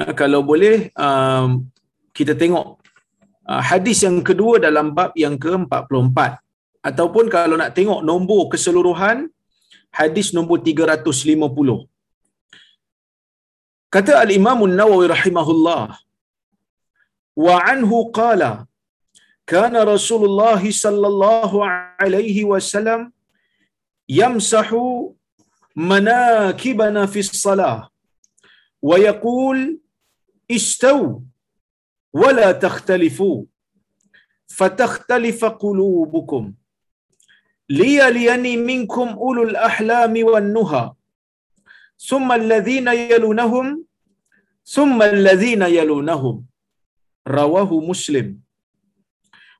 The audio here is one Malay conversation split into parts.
uh, kalau boleh um, kita tengok uh, hadis yang kedua dalam bab yang ke-44 ataupun kalau nak tengok nombor keseluruhan hadis nombor 350 kata al-imam an-nawawi rahimahullah wa anhu qala kana rasulullah sallallahu alaihi wasallam yamsahu manakibana fi salah wa wa la takhtalifu فتختلف قلوبكم ليليني منكم أولو الأحلام والنهى ثم الذين يلونهم ثم الذين يلونهم رواه مسلم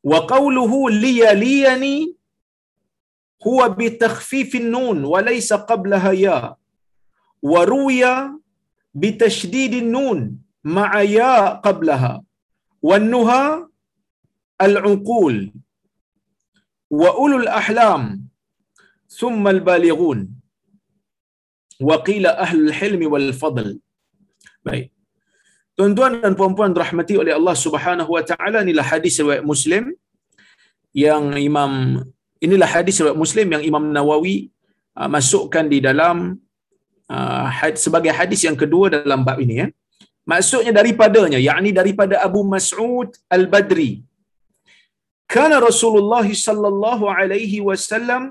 وقوله ليليني هو بتخفيف النون وليس قبلها يا وروي بتشديد النون ma'aya qablaha. Wannuha al-unqul. Wa ulul ahlam. Thumma al-baligun, ahlul hilmi wal fadl. Baik. Tuan-tuan dan puan-puan rahmati oleh Allah Subhanahu wa taala inilah hadis riwayat Muslim yang Imam inilah hadis riwayat Muslim yang Imam Nawawi uh, masukkan di dalam uh, had, sebagai hadis yang kedua dalam bab ini ya. eh? Maksudnya daripadanya yakni daripada Abu Mas'ud Al-Badri kana Rasulullah sallallahu alaihi wasallam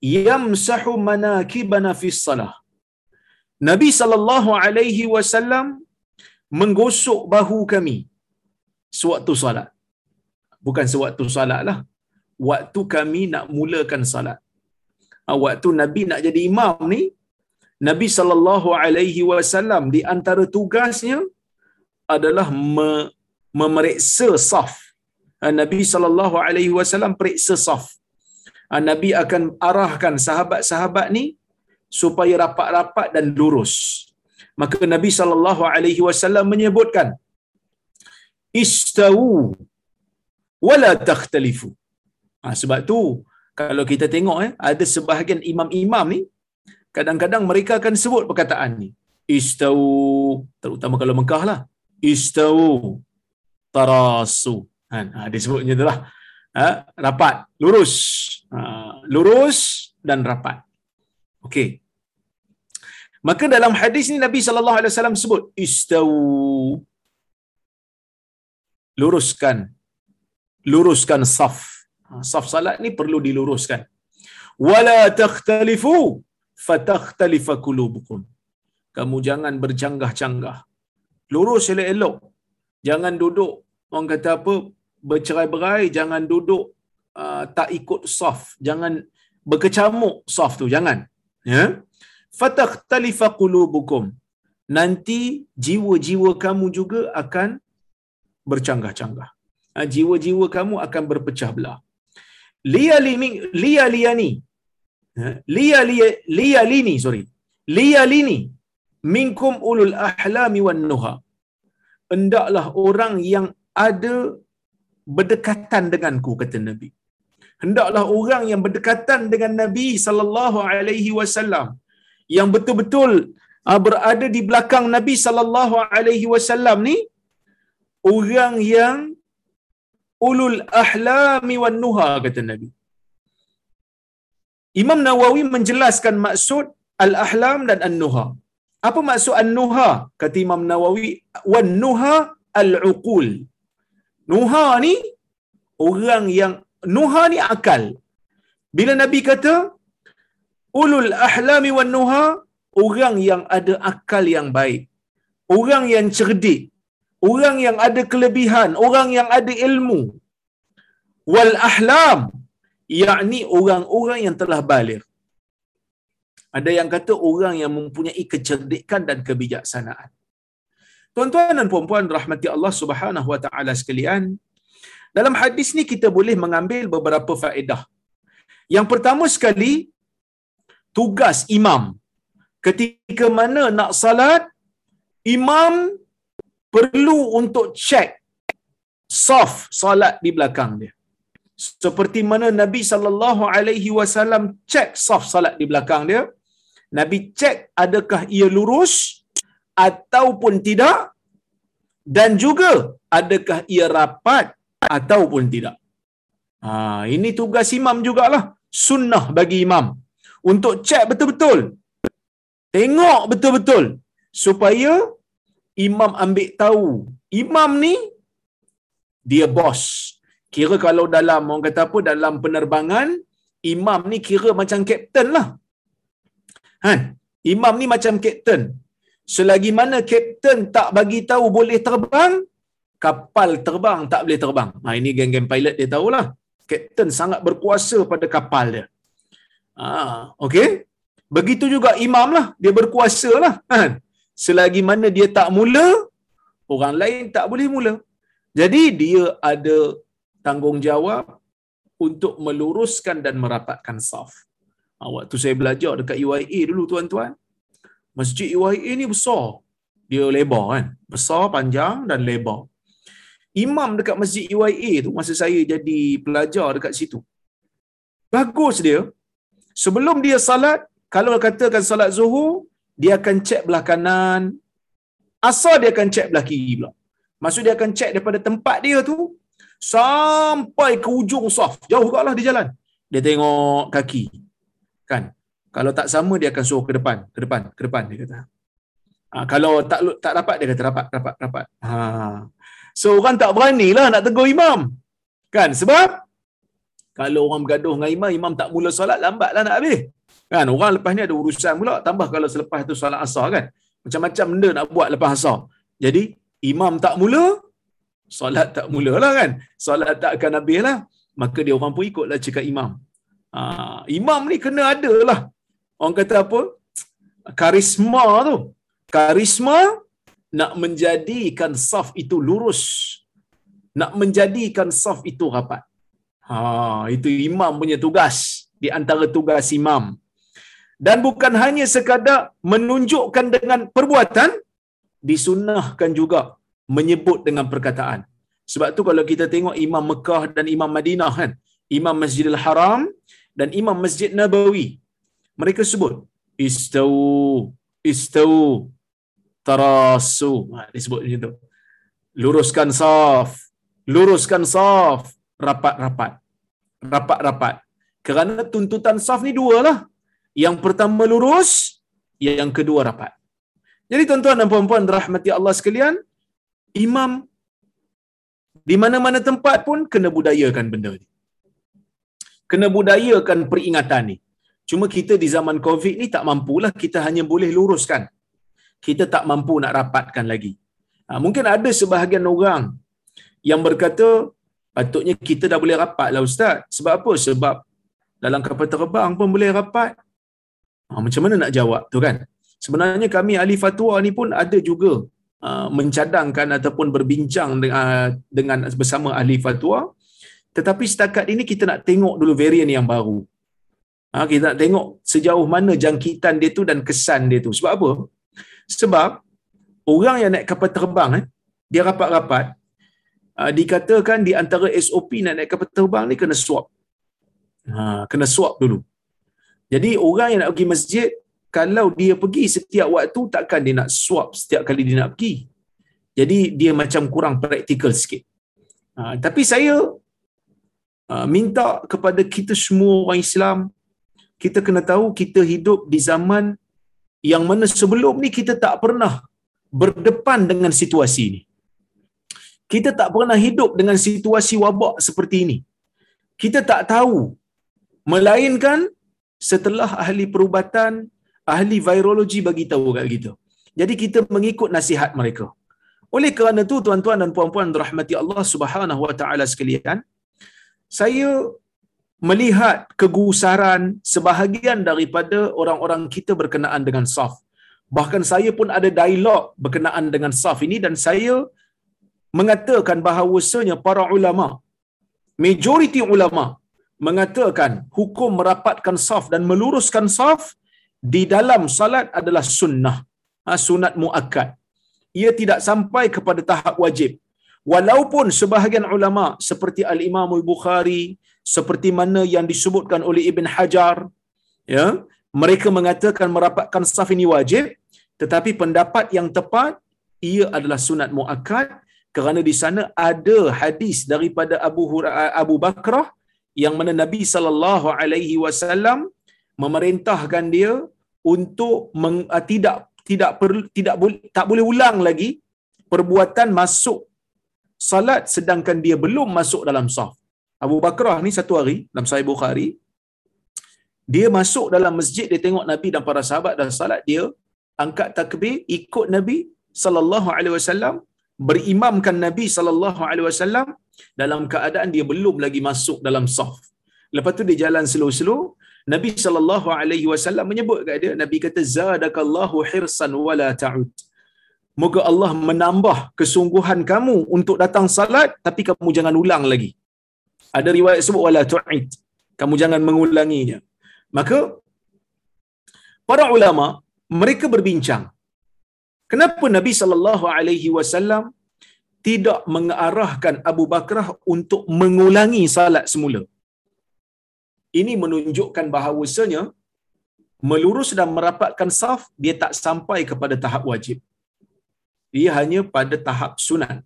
yamsahu manakibana fi salah. Nabi sallallahu alaihi wasallam menggosok bahu kami sewaktu salat. Bukan sewaktu salat lah. Waktu kami nak mulakan salat. Waktu Nabi nak jadi imam ni, Nabi sallallahu alaihi wasallam di antara tugasnya adalah me- memeriksa saf. Nabi sallallahu alaihi wasallam periksa saf. Nabi akan arahkan sahabat-sahabat ni supaya rapat-rapat dan lurus. Maka Nabi sallallahu alaihi wasallam menyebutkan istawu wala takhtalifu. Ha, sebab tu kalau kita tengok eh ada sebahagian imam-imam ni kadang-kadang mereka akan sebut perkataan ni. Istawu terutama kalau Mekah lah. Istawu tarasu. Ha, dia sebutnya itulah. Ha, rapat, lurus. Ha, lurus dan rapat. Okey. Maka dalam hadis ni Nabi sallallahu alaihi wasallam sebut istawu luruskan luruskan saf. Ha, saf salat ni perlu diluruskan. Wala takhtalifu fatakhtalifa qulubukum. Kamu jangan bercanggah-canggah. Lurus elok-elok. Jangan duduk orang kata apa bercerai-berai, jangan duduk uh, tak ikut saf, jangan berkecamuk saf tu, jangan. Ya. Fatakhtalifa qulubukum. Nanti jiwa-jiwa kamu juga akan bercanggah-canggah. Ha, jiwa-jiwa kamu akan berpecah belah. Liya liyani. Liya liya liya lini, sorry. Liya lini minkum ulul ahlami wan nuha. Hendaklah orang yang ada berdekatan denganku kata Nabi. Hendaklah orang yang berdekatan dengan Nabi sallallahu alaihi wasallam yang betul-betul uh, berada di belakang Nabi sallallahu alaihi wasallam ni orang yang ulul ahlami wan nuha kata Nabi. Imam Nawawi menjelaskan maksud al-ahlam dan an-nuha. Apa maksud an-nuha? Kata Imam Nawawi, wan nuha al-uqul. Nuha ni orang yang nuha ni akal. Bila Nabi kata ulul ahlami wan nuha orang yang ada akal yang baik. Orang yang cerdik. Orang yang ada kelebihan, orang yang ada ilmu. Wal ahlam yakni orang-orang yang telah balik. Ada yang kata orang yang mempunyai kecerdikan dan kebijaksanaan. Tuan-tuan dan puan-puan rahmati Allah Subhanahu wa taala sekalian, dalam hadis ni kita boleh mengambil beberapa faedah. Yang pertama sekali, tugas imam ketika mana nak salat, imam perlu untuk cek saf salat di belakang dia. Seperti mana Nabi sallallahu alaihi wasallam cek saf salat di belakang dia, Nabi cek adakah ia lurus ataupun tidak dan juga adakah ia rapat ataupun tidak. Ha, ini tugas imam jugalah. Sunnah bagi imam. Untuk cek betul-betul. Tengok betul-betul. Supaya imam ambil tahu. Imam ni, dia bos. Kira kalau dalam, orang kata apa, dalam penerbangan, imam ni kira macam kapten lah. Ha? Imam ni macam kapten. Selagi mana kapten tak bagi tahu boleh terbang, kapal terbang tak boleh terbang. Ha, ini geng-geng pilot dia tahulah. Kapten sangat berkuasa pada kapal dia. Ha, okay? Begitu juga imam lah. Dia berkuasa lah. Ha? Selagi mana dia tak mula, orang lain tak boleh mula. Jadi dia ada tanggungjawab untuk meluruskan dan merapatkan saf. Ha, waktu saya belajar dekat UIA dulu tuan-tuan, masjid UIA ni besar. Dia lebar kan. Besar, panjang dan lebar. Imam dekat masjid UIA tu, masa saya jadi pelajar dekat situ. Bagus dia. Sebelum dia salat, kalau katakan salat zuhur, dia akan cek belah kanan. Asal dia akan cek belah kiri pula. Maksud dia akan cek daripada tempat dia tu, sampai ke ujung saf. Jauh juga lah di jalan. Dia tengok kaki. Kan? Kalau tak sama, dia akan suruh ke depan. Ke depan, ke depan, dia kata. Ha, kalau tak tak dapat, dia kata rapat, rapat, rapat. Ha. So, orang tak beranilah nak tegur imam. Kan? Sebab, kalau orang bergaduh dengan imam, imam tak mula solat, lambatlah nak habis. Kan? Orang lepas ni ada urusan pula. Tambah kalau selepas tu solat asar kan? Macam-macam benda nak buat lepas asar. Jadi, imam tak mula, solat tak mulalah kan. Solat tak akan habis lah. Maka dia orang pun ikutlah cakap imam. Ha, imam ni kena ada lah. Orang kata apa? Karisma tu. Karisma nak menjadikan saf itu lurus. Nak menjadikan saf itu rapat. Ha, itu imam punya tugas. Di antara tugas imam. Dan bukan hanya sekadar menunjukkan dengan perbuatan, disunnahkan juga menyebut dengan perkataan. Sebab tu kalau kita tengok Imam Mekah dan Imam Madinah kan, Imam Masjidil Haram dan Imam Masjid Nabawi, mereka sebut istau istau tarasu. Ha, disebut macam tu. Luruskan saf, luruskan saf, rapat-rapat. Rapat-rapat. Kerana tuntutan saf ni dua lah. Yang pertama lurus, yang kedua rapat. Jadi tuan-tuan dan puan-puan rahmati Allah sekalian, imam di mana-mana tempat pun kena budayakan benda ni. Kena budayakan peringatan ni. Cuma kita di zaman COVID ni tak mampulah kita hanya boleh luruskan. Kita tak mampu nak rapatkan lagi. Ha, mungkin ada sebahagian orang yang berkata patutnya kita dah boleh rapat lah Ustaz. Sebab apa? Sebab dalam kapal terbang pun boleh rapat. Ha, macam mana nak jawab tu kan? Sebenarnya kami ahli fatwa ni pun ada juga Uh, mencadangkan ataupun berbincang dengan, uh, dengan bersama ahli fatwa. Tetapi setakat ini kita nak tengok dulu varian yang baru. Ha, kita nak tengok sejauh mana jangkitan dia tu dan kesan dia tu. Sebab apa? sebab orang yang naik kapal terbang eh, dia rapat-rapat uh, dikatakan di antara SOP nak naik kapal terbang ni kena swab ha, kena swab dulu. Jadi orang yang nak pergi masjid kalau dia pergi setiap waktu takkan dia nak swap setiap kali dia nak pergi. Jadi dia macam kurang praktikal sikit. Ha, tapi saya uh, minta kepada kita semua orang Islam, kita kena tahu kita hidup di zaman yang mana sebelum ni kita tak pernah berdepan dengan situasi ini. Kita tak pernah hidup dengan situasi wabak seperti ini. Kita tak tahu. Melainkan setelah ahli perubatan, ahli virologi bagi tahu kat kita. Jadi kita mengikut nasihat mereka. Oleh kerana itu tuan-tuan dan puan-puan rahmati Allah Subhanahu wa taala sekalian, saya melihat kegusaran sebahagian daripada orang-orang kita berkenaan dengan saf. Bahkan saya pun ada dialog berkenaan dengan saf ini dan saya mengatakan bahawasanya para ulama, majoriti ulama mengatakan hukum merapatkan saf dan meluruskan saf di dalam salat adalah sunnah. Ha, sunat muakkad. Ia tidak sampai kepada tahap wajib. Walaupun sebahagian ulama seperti Al-Imam Al-Bukhari, seperti mana yang disebutkan oleh Ibn Hajar, ya, mereka mengatakan merapatkan saf ini wajib, tetapi pendapat yang tepat ia adalah sunat muakkad kerana di sana ada hadis daripada Abu Hurairah Abu Bakrah yang mana Nabi sallallahu alaihi wasallam memerintahkan dia untuk meng, uh, tidak tidak perlu tidak boleh tak boleh ulang lagi perbuatan masuk salat sedangkan dia belum masuk dalam saf. Abu Bakrah ni satu hari dalam Sahih Bukhari dia masuk dalam masjid dia tengok Nabi dan para sahabat dan salat dia angkat takbir ikut Nabi sallallahu alaihi wasallam berimamkan Nabi sallallahu alaihi wasallam dalam keadaan dia belum lagi masuk dalam saf. Lepas tu dia jalan slow-slow, Nabi sallallahu alaihi wasallam menyebut kat dia, Nabi kata zadakallahu hirsan wala ta'ud. Moga Allah menambah kesungguhan kamu untuk datang salat tapi kamu jangan ulang lagi. Ada riwayat sebut wala tu'id. Kamu jangan mengulanginya. Maka para ulama mereka berbincang kenapa Nabi sallallahu alaihi wasallam tidak mengarahkan Abu Bakrah untuk mengulangi salat semula. Ini menunjukkan bahawasanya melurus dan merapatkan saf dia tak sampai kepada tahap wajib. Dia hanya pada tahap sunat.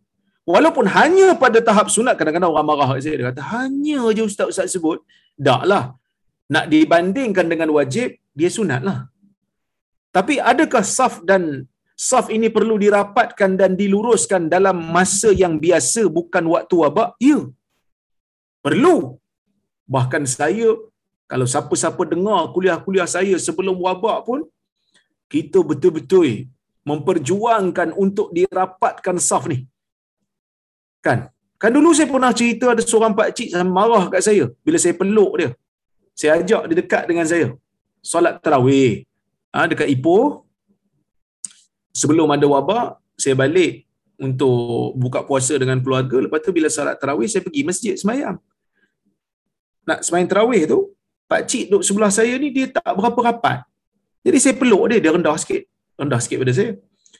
Walaupun hanya pada tahap sunat, kadang-kadang orang marah saya, dia kata, hanya je ustaz-ustaz sebut, taklah. Nak dibandingkan dengan wajib, dia sunat lah. Tapi adakah saf dan saf ini perlu dirapatkan dan diluruskan dalam masa yang biasa bukan waktu wabak? Ya. Perlu. Bahkan saya kalau siapa-siapa dengar kuliah-kuliah saya sebelum wabak pun kita betul-betul memperjuangkan untuk dirapatkan saf ni. Kan? Kan dulu saya pernah cerita ada seorang pak cik yang marah kat saya bila saya peluk dia. Saya ajak dia dekat dengan saya. Solat tarawih. Ha, dekat Ipoh, sebelum ada wabak, saya balik untuk buka puasa dengan keluarga. Lepas tu bila salat tarawih, saya pergi masjid semayang. Nak semayang tarawih tu, Pak Cik duduk sebelah saya ni, dia tak berapa rapat. Jadi saya peluk dia, dia rendah sikit. Rendah sikit pada saya.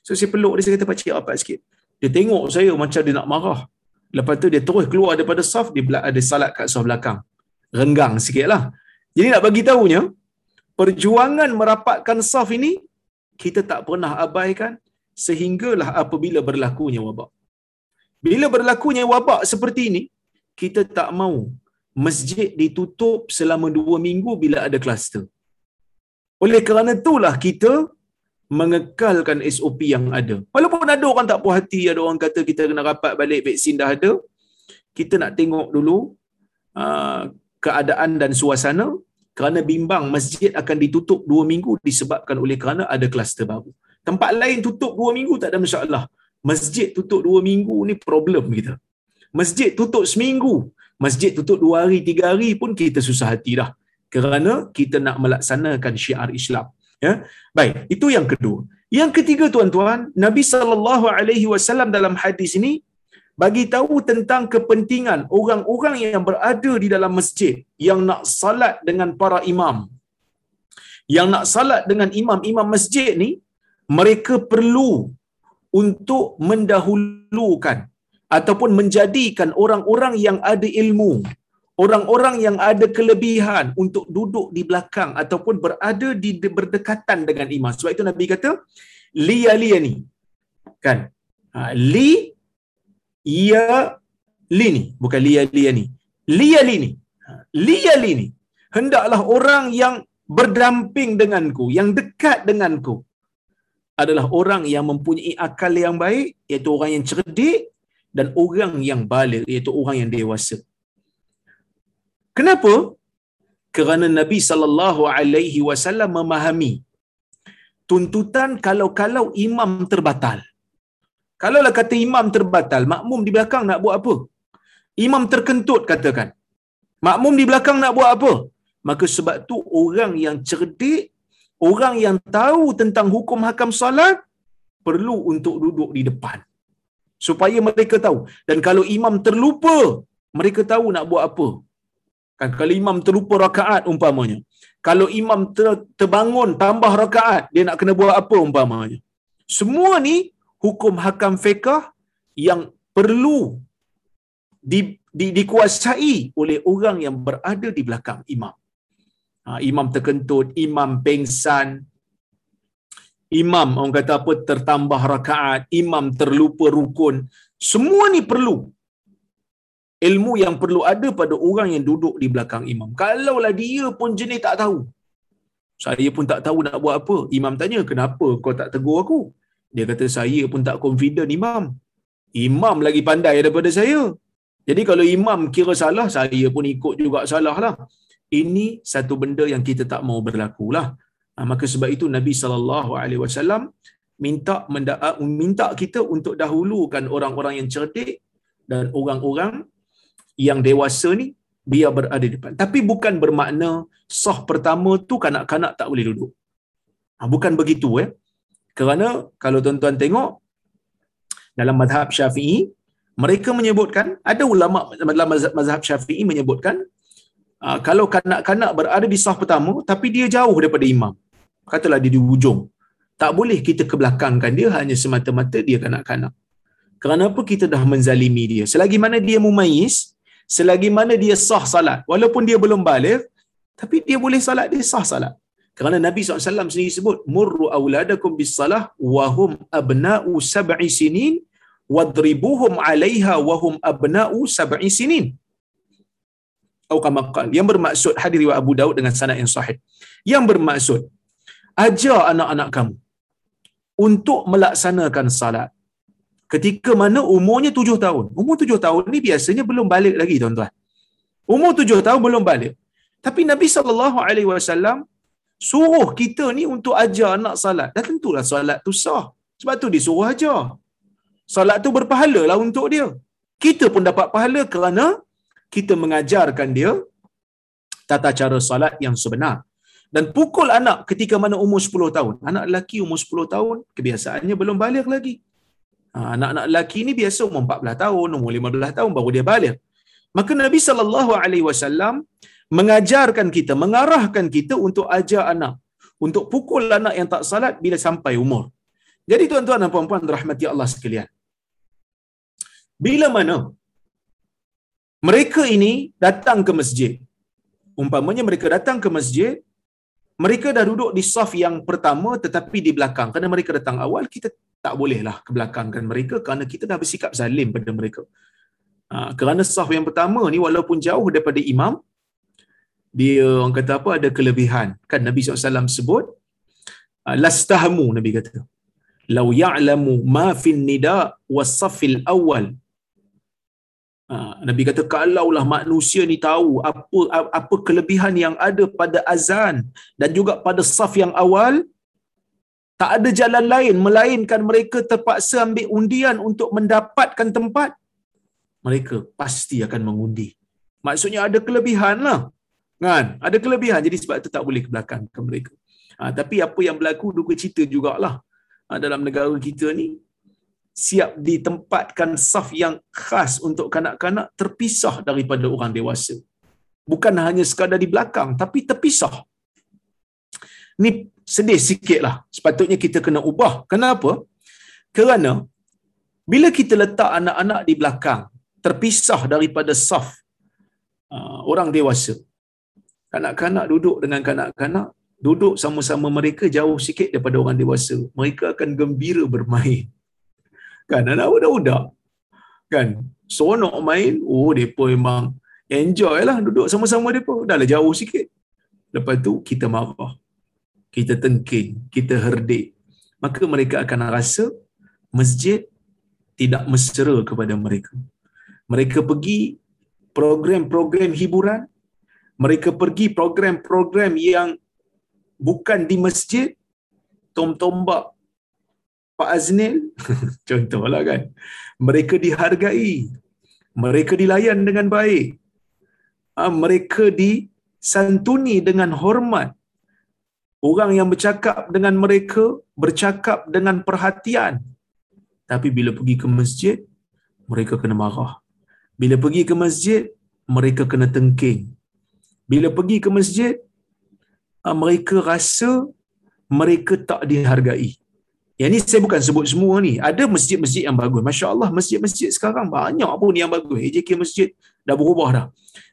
So saya peluk dia, saya kata, Pak Cik rapat sikit. Dia tengok saya macam dia nak marah. Lepas tu dia terus keluar daripada saf, dia ada salat kat saf belakang. Renggang sikit lah. Jadi nak bagi tahunya, perjuangan merapatkan saf ini, kita tak pernah abaikan sehinggalah apabila berlakunya wabak. Bila berlakunya wabak seperti ini, kita tak mau masjid ditutup selama dua minggu bila ada kluster. Oleh kerana itulah kita mengekalkan SOP yang ada. Walaupun ada orang tak puas hati, ada orang kata kita kena rapat balik vaksin dah ada, kita nak tengok dulu uh, keadaan dan suasana kerana bimbang masjid akan ditutup dua minggu disebabkan oleh kerana ada kluster baru. Tempat lain tutup dua minggu tak ada masalah. Masjid tutup dua minggu ni problem kita. Masjid tutup seminggu. Masjid tutup dua hari, tiga hari pun kita susah hati dah. Kerana kita nak melaksanakan syiar Islam. Ya, Baik, itu yang kedua. Yang ketiga tuan-tuan, Nabi saw dalam hadis ini bagi tahu tentang kepentingan orang-orang yang berada di dalam masjid yang nak salat dengan para imam. Yang nak salat dengan imam-imam masjid ni, mereka perlu untuk mendahulukan ataupun menjadikan orang-orang yang ada ilmu, orang-orang yang ada kelebihan untuk duduk di belakang ataupun berada di berdekatan dengan imam. Sebab itu Nabi kata, liya liya ni. Kan? Ha, li ia lini bukan lia lia ni lia lini ha, lia lini hendaklah orang yang berdamping denganku yang dekat denganku adalah orang yang mempunyai akal yang baik iaitu orang yang cerdik dan orang yang balik iaitu orang yang dewasa kenapa kerana Nabi sallallahu alaihi wasallam memahami tuntutan kalau-kalau imam terbatal Kalaulah kata imam terbatal, makmum di belakang nak buat apa? Imam terkentut katakan. Makmum di belakang nak buat apa? Maka sebab tu orang yang cerdik, orang yang tahu tentang hukum hakam salat, perlu untuk duduk di depan. Supaya mereka tahu. Dan kalau imam terlupa, mereka tahu nak buat apa. Kan kalau imam terlupa rakaat umpamanya. Kalau imam ter, terbangun tambah rakaat, dia nak kena buat apa umpamanya. Semua ni hukum hakam fiqah yang perlu di, di, dikuasai oleh orang yang berada di belakang imam. Ha, imam terkentut, imam pengsan, imam orang kata apa tertambah rakaat, imam terlupa rukun. Semua ni perlu. Ilmu yang perlu ada pada orang yang duduk di belakang imam. Kalaulah dia pun jenis tak tahu. Saya pun tak tahu nak buat apa. Imam tanya, kenapa kau tak tegur aku? Dia kata, saya pun tak confident imam. Imam lagi pandai daripada saya. Jadi kalau imam kira salah, saya pun ikut juga salah lah. Ini satu benda yang kita tak mau berlaku lah. Ha, maka sebab itu Nabi SAW minta ah, minta kita untuk dahulukan orang-orang yang cerdik dan orang-orang yang dewasa ni biar berada di depan. Tapi bukan bermakna sah pertama tu kanak-kanak tak boleh duduk. Ha, bukan begitu eh. Kerana kalau tuan-tuan tengok dalam mazhab syafi'i, mereka menyebutkan, ada ulama dalam mazhab syafi'i menyebutkan, kalau kanak-kanak berada di sah pertama, tapi dia jauh daripada imam. Katalah dia di ujung. Tak boleh kita kebelakangkan dia hanya semata-mata dia kanak-kanak. Kenapa kita dah menzalimi dia? Selagi mana dia mumayis, selagi mana dia sah salat, walaupun dia belum balik, tapi dia boleh salat, dia sah salat. Kerana Nabi SAW sendiri sebut, Murru awladakum bis salah, wahum abna'u sab'i sinin, wadribuhum alaiha wahum abna'u sab'i sinin. Atau kamakal. Yang bermaksud, hadir riwayat Abu Daud dengan sanad yang sahih. Yang bermaksud, ajar anak-anak kamu untuk melaksanakan salat ketika mana umurnya tujuh tahun. Umur tujuh tahun ni biasanya belum balik lagi tuan-tuan. Umur tujuh tahun belum balik. Tapi Nabi SAW suruh kita ni untuk ajar anak salat. Dan tentulah salat tu sah. Sebab tu dia suruh ajar. Salat tu berpahala lah untuk dia. Kita pun dapat pahala kerana kita mengajarkan dia tata cara salat yang sebenar. Dan pukul anak ketika mana umur 10 tahun. Anak lelaki umur 10 tahun, kebiasaannya belum balik lagi. Ha, anak-anak lelaki ni biasa umur 14 tahun, umur 15 tahun baru dia balik. Maka Nabi SAW mengajarkan kita, mengarahkan kita untuk ajar anak. Untuk pukul anak yang tak salat bila sampai umur. Jadi tuan-tuan dan puan-puan rahmati Allah sekalian. Bila mana mereka ini datang ke masjid. Umpamanya mereka datang ke masjid, mereka dah duduk di saf yang pertama tetapi di belakang. Kerana mereka datang awal, kita tak bolehlah kebelakangkan mereka kerana kita dah bersikap zalim pada mereka. Ha, kerana saf yang pertama ni walaupun jauh daripada imam, dia orang kata apa ada kelebihan. Kan Nabi SAW sebut, ha, lastahmu Nabi kata. Lau ya'lamu ma fin nida was safil awal. Ha, Nabi kata kalaulah manusia ni tahu apa apa kelebihan yang ada pada azan dan juga pada saf yang awal, tak ada jalan lain melainkan mereka terpaksa ambil undian untuk mendapatkan tempat. Mereka pasti akan mengundi. Maksudnya ada kelebihan lah. Kan? Ada kelebihan. Jadi sebab itu tak boleh ke belakang ke mereka. Ha, tapi apa yang berlaku duka cita jugalah ha, dalam negara kita ni siap ditempatkan saf yang khas untuk kanak-kanak terpisah daripada orang dewasa. Bukan hanya sekadar di belakang tapi terpisah. Ni sedih sikit lah. Sepatutnya kita kena ubah. Kenapa? Kerana bila kita letak anak-anak di belakang, terpisah daripada saf uh, orang dewasa. Kanak-kanak duduk dengan kanak-kanak, duduk sama-sama mereka jauh sikit daripada orang dewasa. Mereka akan gembira bermain. Kan anak budak-budak. Kan? Seronok main, oh mereka memang enjoy lah duduk sama-sama mereka. Dah lah jauh sikit. Lepas tu kita marah kita tengking, kita herdik, maka mereka akan rasa masjid tidak mesra kepada mereka. Mereka pergi program-program hiburan, mereka pergi program-program yang bukan di masjid, tom tombak Pak Aznil, contohlah kan. Mereka dihargai, mereka dilayan dengan baik, ah, mereka disantuni dengan hormat, orang yang bercakap dengan mereka bercakap dengan perhatian. Tapi bila pergi ke masjid mereka kena marah. Bila pergi ke masjid mereka kena tengking. Bila pergi ke masjid ah, mereka rasa mereka tak dihargai yang ni saya bukan sebut semua ni. Ada masjid-masjid yang bagus. masya-Allah masjid-masjid sekarang banyak pun yang bagus. AJK masjid dah berubah dah.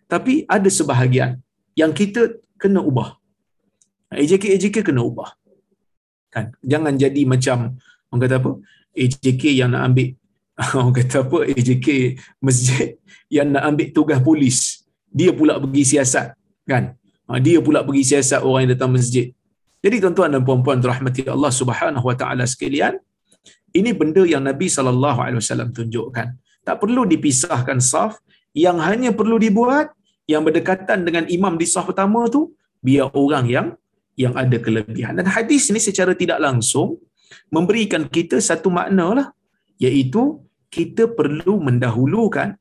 Tapi ada sebahagian yang kita kena ubah. AJK AJK kena ubah. kan? Jangan jadi macam orang kata apa? AJK yang nak ambil orang kata apa? AJK masjid yang nak ambil tugas polis. Dia pula pergi siasat. Kan? Ha, dia pula pergi siasat orang yang datang masjid jadi tuan-tuan dan puan-puan rahmati Allah Subhanahu wa taala sekalian ini benda yang Nabi sallallahu alaihi wasallam tunjukkan. Tak perlu dipisahkan saf yang hanya perlu dibuat yang berdekatan dengan imam di saf pertama tu biar orang yang yang ada kelebihan. Dan hadis ini secara tidak langsung memberikan kita satu makna lah iaitu kita perlu mendahulukan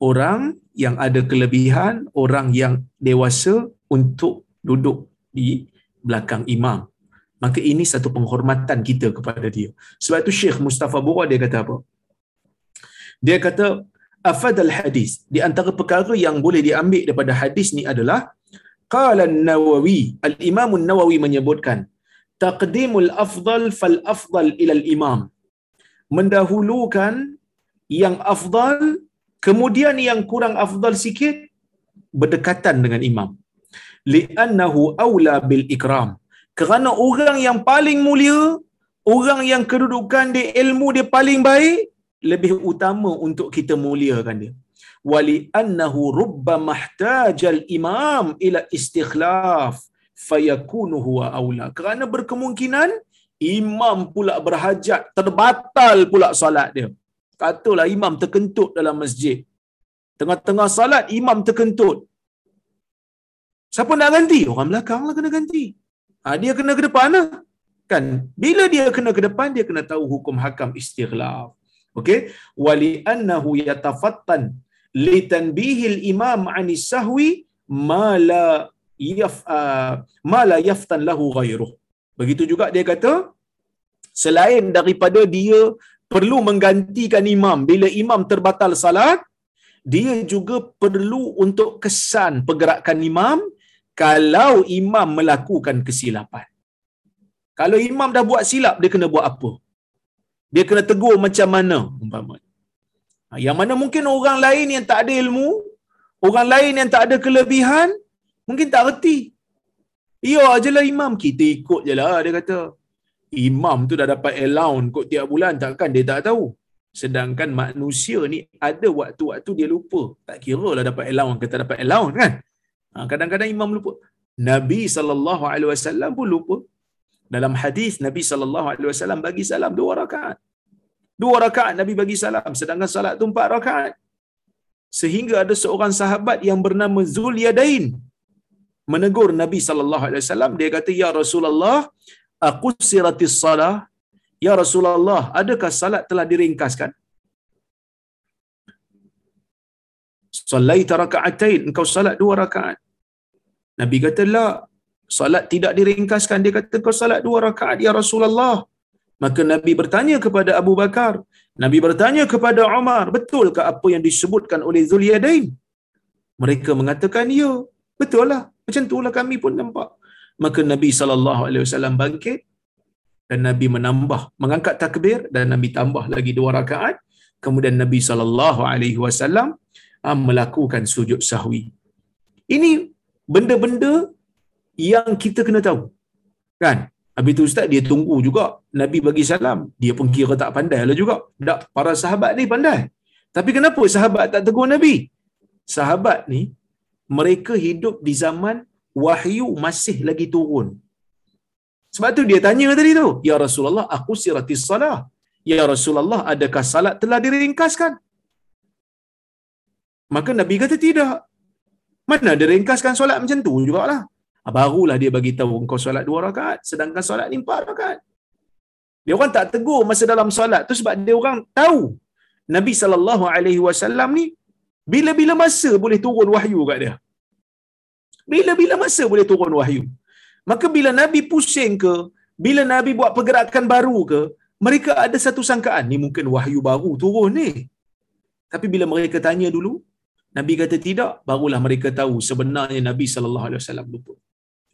orang yang ada kelebihan orang yang dewasa untuk duduk di belakang imam. Maka ini satu penghormatan kita kepada dia. Sebab itu Syekh Mustafa Bura dia kata apa? Dia kata afadal hadis. Di antara perkara yang boleh diambil daripada hadis ni adalah qala an-nawawi al-imam an-nawawi menyebutkan taqdimul afdal fal afdal ila al-imam mendahulukan yang afdal kemudian yang kurang afdal sikit berdekatan dengan imam li'annahu aula bil ikram. Kerana orang yang paling mulia orang yang kedudukan dia ilmu dia paling baik lebih utama untuk kita muliakan dia. Wali annahu rubba mahtajal imam ila istikhlaf fayakunu huwa aula kerana berkemungkinan imam pula berhajat terbatal pula solat dia. Katalah imam terkentut dalam masjid. Tengah-tengah solat imam terkentut siapa nak ganti? Orang belakang lah kena ganti. Ha, dia kena ke depan lah. Kan? Bila dia kena ke depan dia kena tahu hukum hakam istighlaf. Okey? Wali annahu yatafattan litanbihil imam anis sahwi ma la yaf uh, ma la yaftan lahu ghairuh. Begitu juga dia kata selain daripada dia perlu menggantikan imam bila imam terbatal salat dia juga perlu untuk kesan pergerakan imam kalau imam melakukan kesilapan. Kalau imam dah buat silap dia kena buat apa? Dia kena tegur macam mana umpamanya ha, yang mana mungkin orang lain yang tak ada ilmu orang lain yang tak ada kelebihan mungkin tak reti. Ya ajalah imam kita ikut je lah dia kata. Imam tu dah dapat allowance kot tiap bulan takkan dia tak tahu. Sedangkan manusia ni ada waktu-waktu dia lupa. Tak kira lah dapat allowance kata dapat allowance kan kadang-kadang imam lupa. Nabi SAW pun lupa. Dalam hadis Nabi sallallahu alaihi wasallam bagi salam dua rakaat. Dua rakaat Nabi bagi salam sedangkan salat tu empat rakaat. Sehingga ada seorang sahabat yang bernama Zul Yadain menegur Nabi sallallahu alaihi wasallam. Dia kata ya Rasulullah aku siratis salah. Ya Rasulullah adakah salat telah diringkaskan Sallaita raka'atain. Engkau salat dua rakaat. Nabi kata la salat tidak diringkaskan. Dia kata kau salat dua rakaat ya Rasulullah. Maka Nabi bertanya kepada Abu Bakar. Nabi bertanya kepada Umar betulkah apa yang disebutkan oleh Zuliyadain? Mereka mengatakan ya betul lah. Macam itulah kami pun nampak. Maka Nabi wasallam bangkit dan Nabi menambah mengangkat takbir dan Nabi tambah lagi dua rakaat. Kemudian Nabi sallallahu ah, melakukan sujud sahwi ini benda-benda yang kita kena tahu. Kan? Habis tu ustaz dia tunggu juga Nabi bagi salam. Dia pun kira tak pandai lah juga. Tak, para sahabat ni pandai. Tapi kenapa sahabat tak tegur Nabi? Sahabat ni, mereka hidup di zaman wahyu masih lagi turun. Sebab tu dia tanya tadi tu. Ya Rasulullah, aku siratis salah. Ya Rasulullah, adakah salat telah diringkaskan? Maka Nabi kata tidak. Mana dia ringkaskan solat macam tu jugalah. Ah, barulah dia bagi tahu engkau solat dua rakaat sedangkan solat ni empat rakaat. Dia orang tak tegur masa dalam solat tu sebab dia orang tahu Nabi sallallahu alaihi wasallam ni bila-bila masa boleh turun wahyu kat dia. Bila-bila masa boleh turun wahyu. Maka bila Nabi pusing ke, bila Nabi buat pergerakan baru ke, mereka ada satu sangkaan ni mungkin wahyu baru turun ni. Tapi bila mereka tanya dulu, Nabi kata tidak, barulah mereka tahu sebenarnya Nabi sallallahu alaihi wasallam lupa.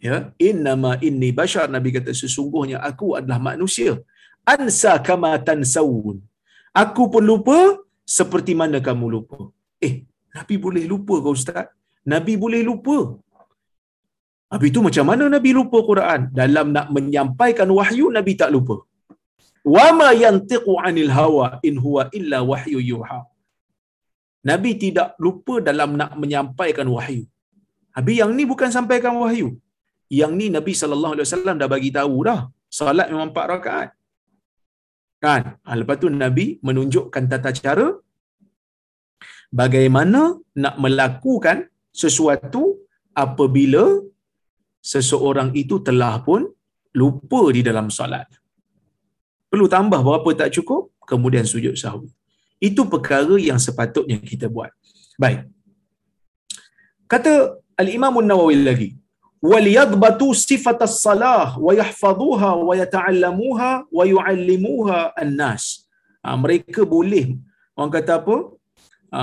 Ya? Innama inni bashar nabi kata sesungguhnya aku adalah manusia. Ansa kama tansawun aku pun lupa seperti mana kamu lupa. Eh nabi boleh lupa ke ustaz? Nabi boleh lupa. Habis itu macam mana Nabi lupa Quran? Dalam nak menyampaikan wahyu, Nabi tak lupa. Wama yantiqu anil hawa in huwa illa wahyu yuha. Nabi tidak lupa dalam nak menyampaikan wahyu. Habis yang ni bukan sampaikan wahyu. Yang ni Nabi sallallahu alaihi wasallam dah bagi tahu dah. Salat memang empat rakaat. Kan? Ha, lepas tu Nabi menunjukkan tata cara bagaimana nak melakukan sesuatu apabila seseorang itu telah pun lupa di dalam solat. Perlu tambah berapa tak cukup, kemudian sujud sahwi. Itu perkara yang sepatutnya kita buat. Baik. Kata Al-Imam Nawawi lagi, "Wal yadbatu sifat as-salah wa yahfazuha wa yata'allamuha wa yu'allimuha an-nas." Ha, mereka boleh orang kata apa? Ha,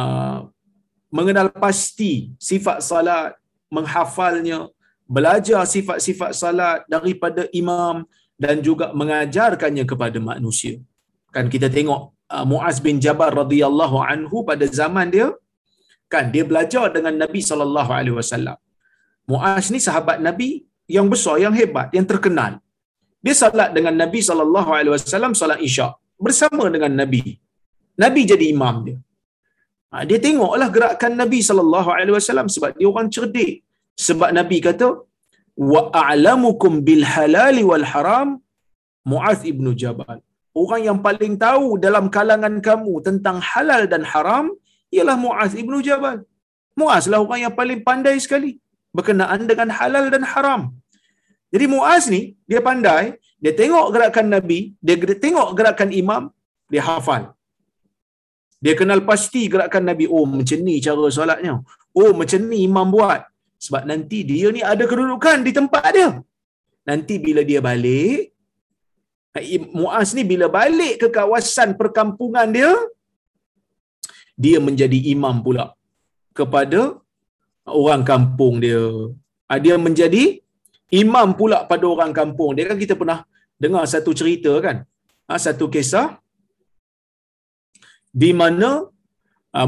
mengenal pasti sifat salat, menghafalnya, belajar sifat-sifat salat daripada imam dan juga mengajarkannya kepada manusia. Kan kita tengok uh, Muaz bin Jabal radhiyallahu anhu pada zaman dia kan dia belajar dengan Nabi sallallahu alaihi wasallam. Muaz ni sahabat Nabi yang besar yang hebat yang terkenal. Dia salat dengan Nabi sallallahu alaihi wasallam salat Isyak bersama dengan Nabi. Nabi jadi imam dia. Ha, dia tengoklah gerakan Nabi sallallahu alaihi wasallam sebab dia orang cerdik. Sebab Nabi kata wa a'lamukum bil halali wal haram Muaz ibnu Jabal. Orang yang paling tahu dalam kalangan kamu tentang halal dan haram ialah Muaz ibnu Jabal. Muaz lah orang yang paling pandai sekali berkenaan dengan halal dan haram. Jadi Muaz ni dia pandai, dia tengok gerakan Nabi, dia tengok gerakan imam, dia hafal. Dia kenal pasti gerakan Nabi. Oh, macam ni cara solatnya. Oh, macam ni imam buat. Sebab nanti dia ni ada kedudukan di tempat dia. Nanti bila dia balik, Muaz ni bila balik ke kawasan perkampungan dia, dia menjadi imam pula kepada orang kampung dia. Ah, dia menjadi imam pula pada orang kampung. Dia kan kita pernah dengar satu cerita kan? Ah, satu kisah di mana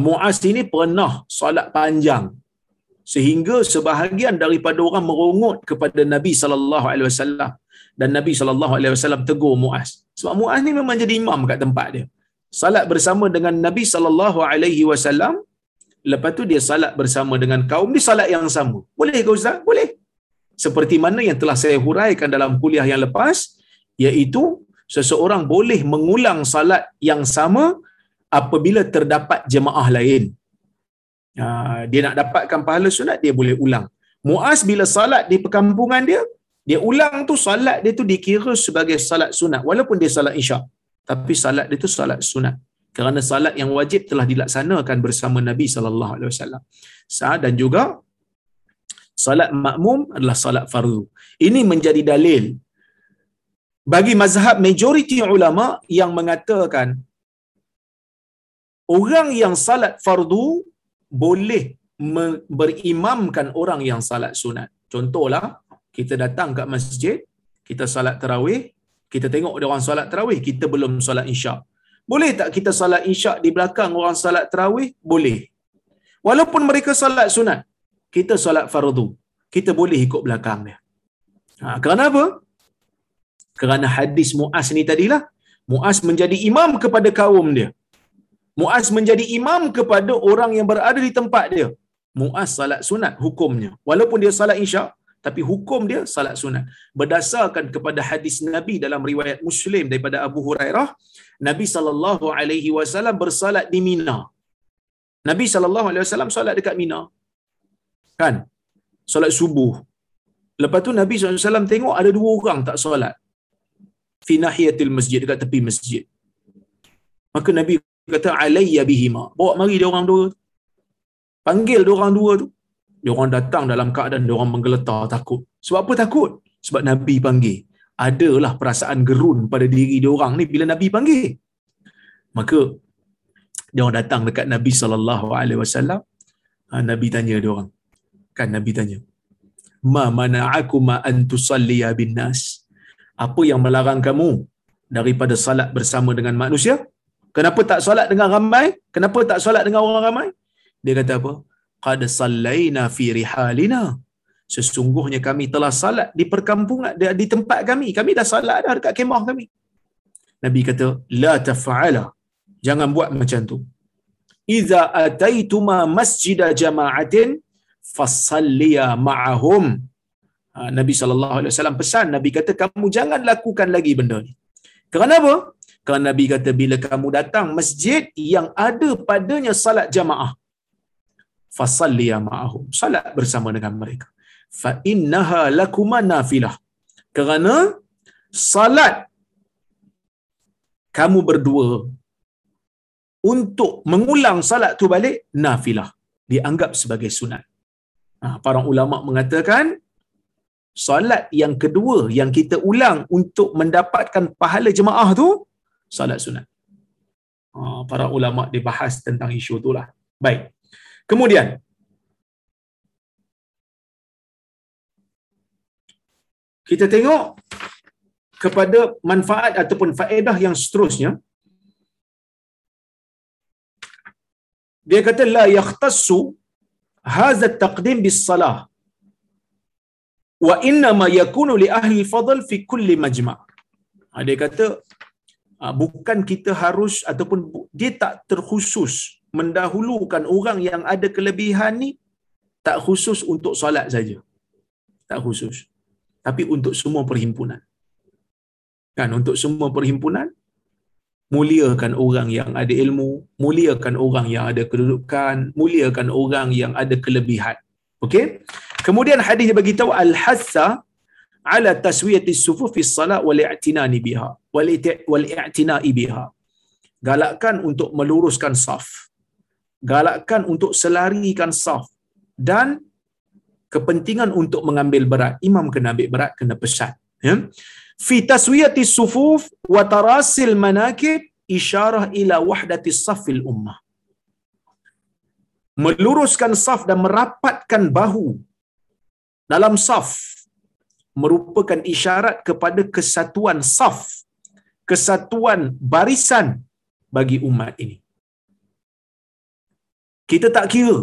Muaz ini pernah solat panjang sehingga sebahagian daripada orang merungut kepada Nabi sallallahu alaihi wasallam dan Nabi sallallahu alaihi wasallam tegur Muaz. Sebab Muaz ni memang jadi imam kat tempat dia. Salat bersama dengan Nabi sallallahu alaihi wasallam, lepas tu dia salat bersama dengan kaum di salat yang sama. Boleh ke ustaz? Boleh. Seperti mana yang telah saya huraikan dalam kuliah yang lepas, iaitu seseorang boleh mengulang salat yang sama apabila terdapat jemaah lain. Ah, dia nak dapatkan pahala sunat dia boleh ulang. Muaz bila salat di perkampungan dia, dia ulang tu salat dia tu dikira sebagai salat sunat walaupun dia salat isyak. Tapi salat dia tu salat sunat. Kerana salat yang wajib telah dilaksanakan bersama Nabi sallallahu alaihi wasallam. Dan juga salat makmum adalah salat fardu. Ini menjadi dalil bagi mazhab majoriti ulama yang mengatakan orang yang salat fardu boleh berimamkan orang yang salat sunat. Contohlah, kita datang kat masjid, kita salat tarawih, kita tengok dia orang salat tarawih, kita belum salat isyak. Boleh tak kita salat isyak di belakang orang salat tarawih? Boleh. Walaupun mereka salat sunat, kita salat fardu. Kita boleh ikut belakang dia. Ha, kerana apa? Kerana hadis Muaz ni tadilah. Muaz menjadi imam kepada kaum dia. Muaz menjadi imam kepada orang yang berada di tempat dia. Muaz salat sunat hukumnya. Walaupun dia salat isyak, tapi hukum dia salat sunat. Berdasarkan kepada hadis Nabi dalam riwayat Muslim daripada Abu Hurairah, Nabi sallallahu alaihi wasallam bersalat di Mina. Nabi sallallahu alaihi wasallam solat dekat Mina. Kan? Solat subuh. Lepas tu Nabi SAW tengok ada dua orang tak solat. Fi nahiyatil masjid, dekat tepi masjid. Maka Nabi kata alayya bihima bawa mari dia orang dua panggil dia orang dua tu dia orang datang dalam keadaan dia orang menggeletar takut. Sebab apa takut? Sebab nabi panggil. Adalah perasaan gerun pada diri dia orang ni bila nabi panggil. Maka dia orang datang dekat nabi sallallahu alaihi wasallam. Ha, nabi tanya dia orang. Kan nabi tanya ma mana'akum ma an tusalliya bin nas? Apa yang melarang kamu daripada salat bersama dengan manusia? Kenapa tak solat dengan ramai? Kenapa tak solat dengan orang ramai? Dia kata apa? Qad sallaina fi rihalina. sesungguhnya kami telah salat di perkampungan di, tempat kami. Kami dah salat dah dekat kemah kami. Nabi kata la taf'ala. Jangan buat macam tu. Iza ataituma masjid jama'atin fasalliya ma'ahum. Ha, Nabi sallallahu alaihi wasallam pesan. Nabi kata kamu jangan lakukan lagi benda ni. Kerana apa? Kerana Nabi kata bila kamu datang masjid yang ada padanya salat jamaah fasalliya ma'ahum salat bersama dengan mereka fa innaha lakuma nafilah kerana salat kamu berdua untuk mengulang salat tu balik nafilah dianggap sebagai sunat. Ha, para ulama mengatakan salat yang kedua yang kita ulang untuk mendapatkan pahala jemaah tu salat sunat. Ha, para ulama dibahas tentang isu itulah. Baik. Kemudian. Kita tengok kepada manfaat ataupun faedah yang seterusnya. Dia kata la yakhtassu hadha taqdim bis salah. Wa inna ma yakunu li ahli fadl fi kulli majma' ha, dia kata ha, bukan kita harus ataupun dia tak terkhusus mendahulukan orang yang ada kelebihan ni tak khusus untuk solat saja. Tak khusus. Tapi untuk semua perhimpunan. Kan untuk semua perhimpunan muliakan orang yang ada ilmu muliakan orang yang ada kedudukan muliakan orang yang ada kelebihan. Okey? Kemudian hadis bagi tahu al hassa ala taswiyati sufuf fi salat wal i'tinani biha. Wal i'tina'i biha. Galakkan untuk meluruskan saf galakkan untuk selarikan saf dan kepentingan untuk mengambil berat. Imam kena ambil berat kena pesan ya. Fi taswiyati sufuf wa tarasil manakib isyarah ila wahdati safil ummah. Meluruskan saf dan merapatkan bahu dalam saf merupakan isyarat kepada kesatuan saf kesatuan barisan bagi umat ini kita tak kira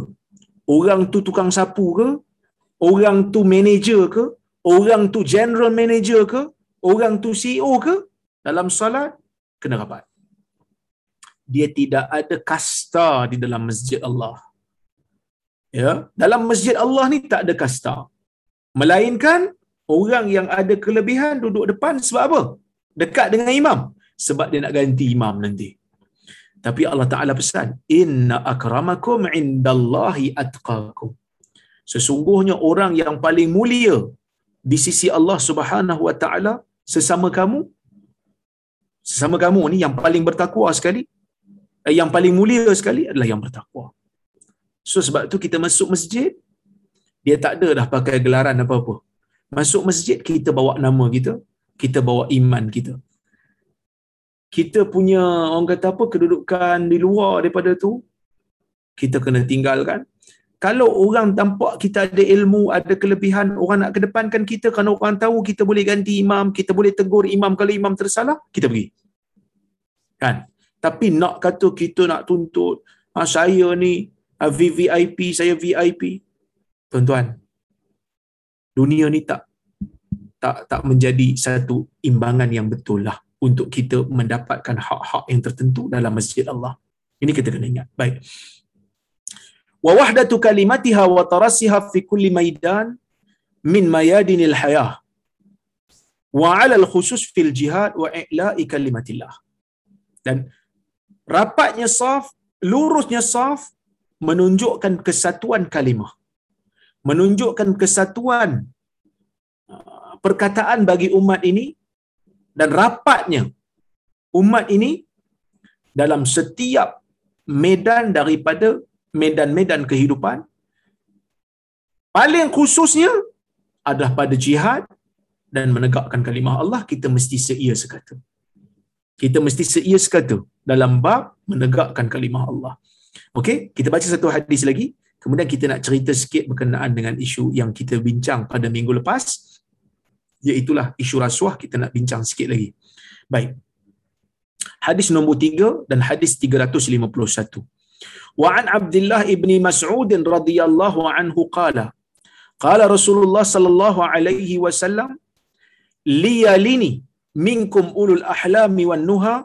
orang tu tukang sapu ke orang tu manager ke orang tu general manager ke orang tu CEO ke dalam solat kena rapat. Dia tidak ada kasta di dalam masjid Allah. Ya, dalam masjid Allah ni tak ada kasta. Melainkan orang yang ada kelebihan duduk depan sebab apa? Dekat dengan imam. Sebab dia nak ganti imam nanti. Tapi Allah Ta'ala pesan, Inna akramakum indallahi atqakum. Sesungguhnya orang yang paling mulia di sisi Allah Subhanahu Wa Ta'ala sesama kamu sesama kamu ni yang paling bertakwa sekali eh, yang paling mulia sekali adalah yang bertakwa. So sebab tu kita masuk masjid dia tak ada dah pakai gelaran apa-apa. Masuk masjid kita bawa nama kita kita bawa iman kita kita punya orang kata apa kedudukan di luar daripada tu kita kena tinggalkan kalau orang tampak kita ada ilmu, ada kelebihan, orang nak kedepankan kita kerana orang tahu kita boleh ganti imam, kita boleh tegur imam kalau imam tersalah, kita pergi. Kan? Tapi nak kata kita nak tuntut, ah, saya ni ah, VVIP, saya VIP. Tuan-tuan, dunia ni tak tak tak menjadi satu imbangan yang betul lah untuk kita mendapatkan hak-hak yang tertentu dalam masjid Allah. Ini kita kena ingat. Baik wa wahdatu kalimatiha wa tarasiha fi kulli maidan min mayadinil hayah wa 'ala al-khusus fil jihad wa i'la'i kalimatillah dan rapatnya saf lurusnya saf menunjukkan kesatuan kalimah menunjukkan kesatuan uh, perkataan bagi umat ini dan rapatnya umat ini dalam setiap medan daripada medan-medan kehidupan paling khususnya adalah pada jihad dan menegakkan kalimah Allah kita mesti seia sekata. Kita mesti seia sekata dalam bab menegakkan kalimah Allah. Okey kita baca satu hadis lagi. Kemudian kita nak cerita sikit berkenaan dengan isu yang kita bincang pada minggu lepas iaitulah isu rasuah kita nak bincang sikit lagi. Baik. Hadis nombor 3 dan hadis 351. Wa an Abdullah ibn Mas'ud radhiyallahu anhu qala qala Rasulullah sallallahu alaihi wasallam liyalini minkum ulul ahlami wan nuha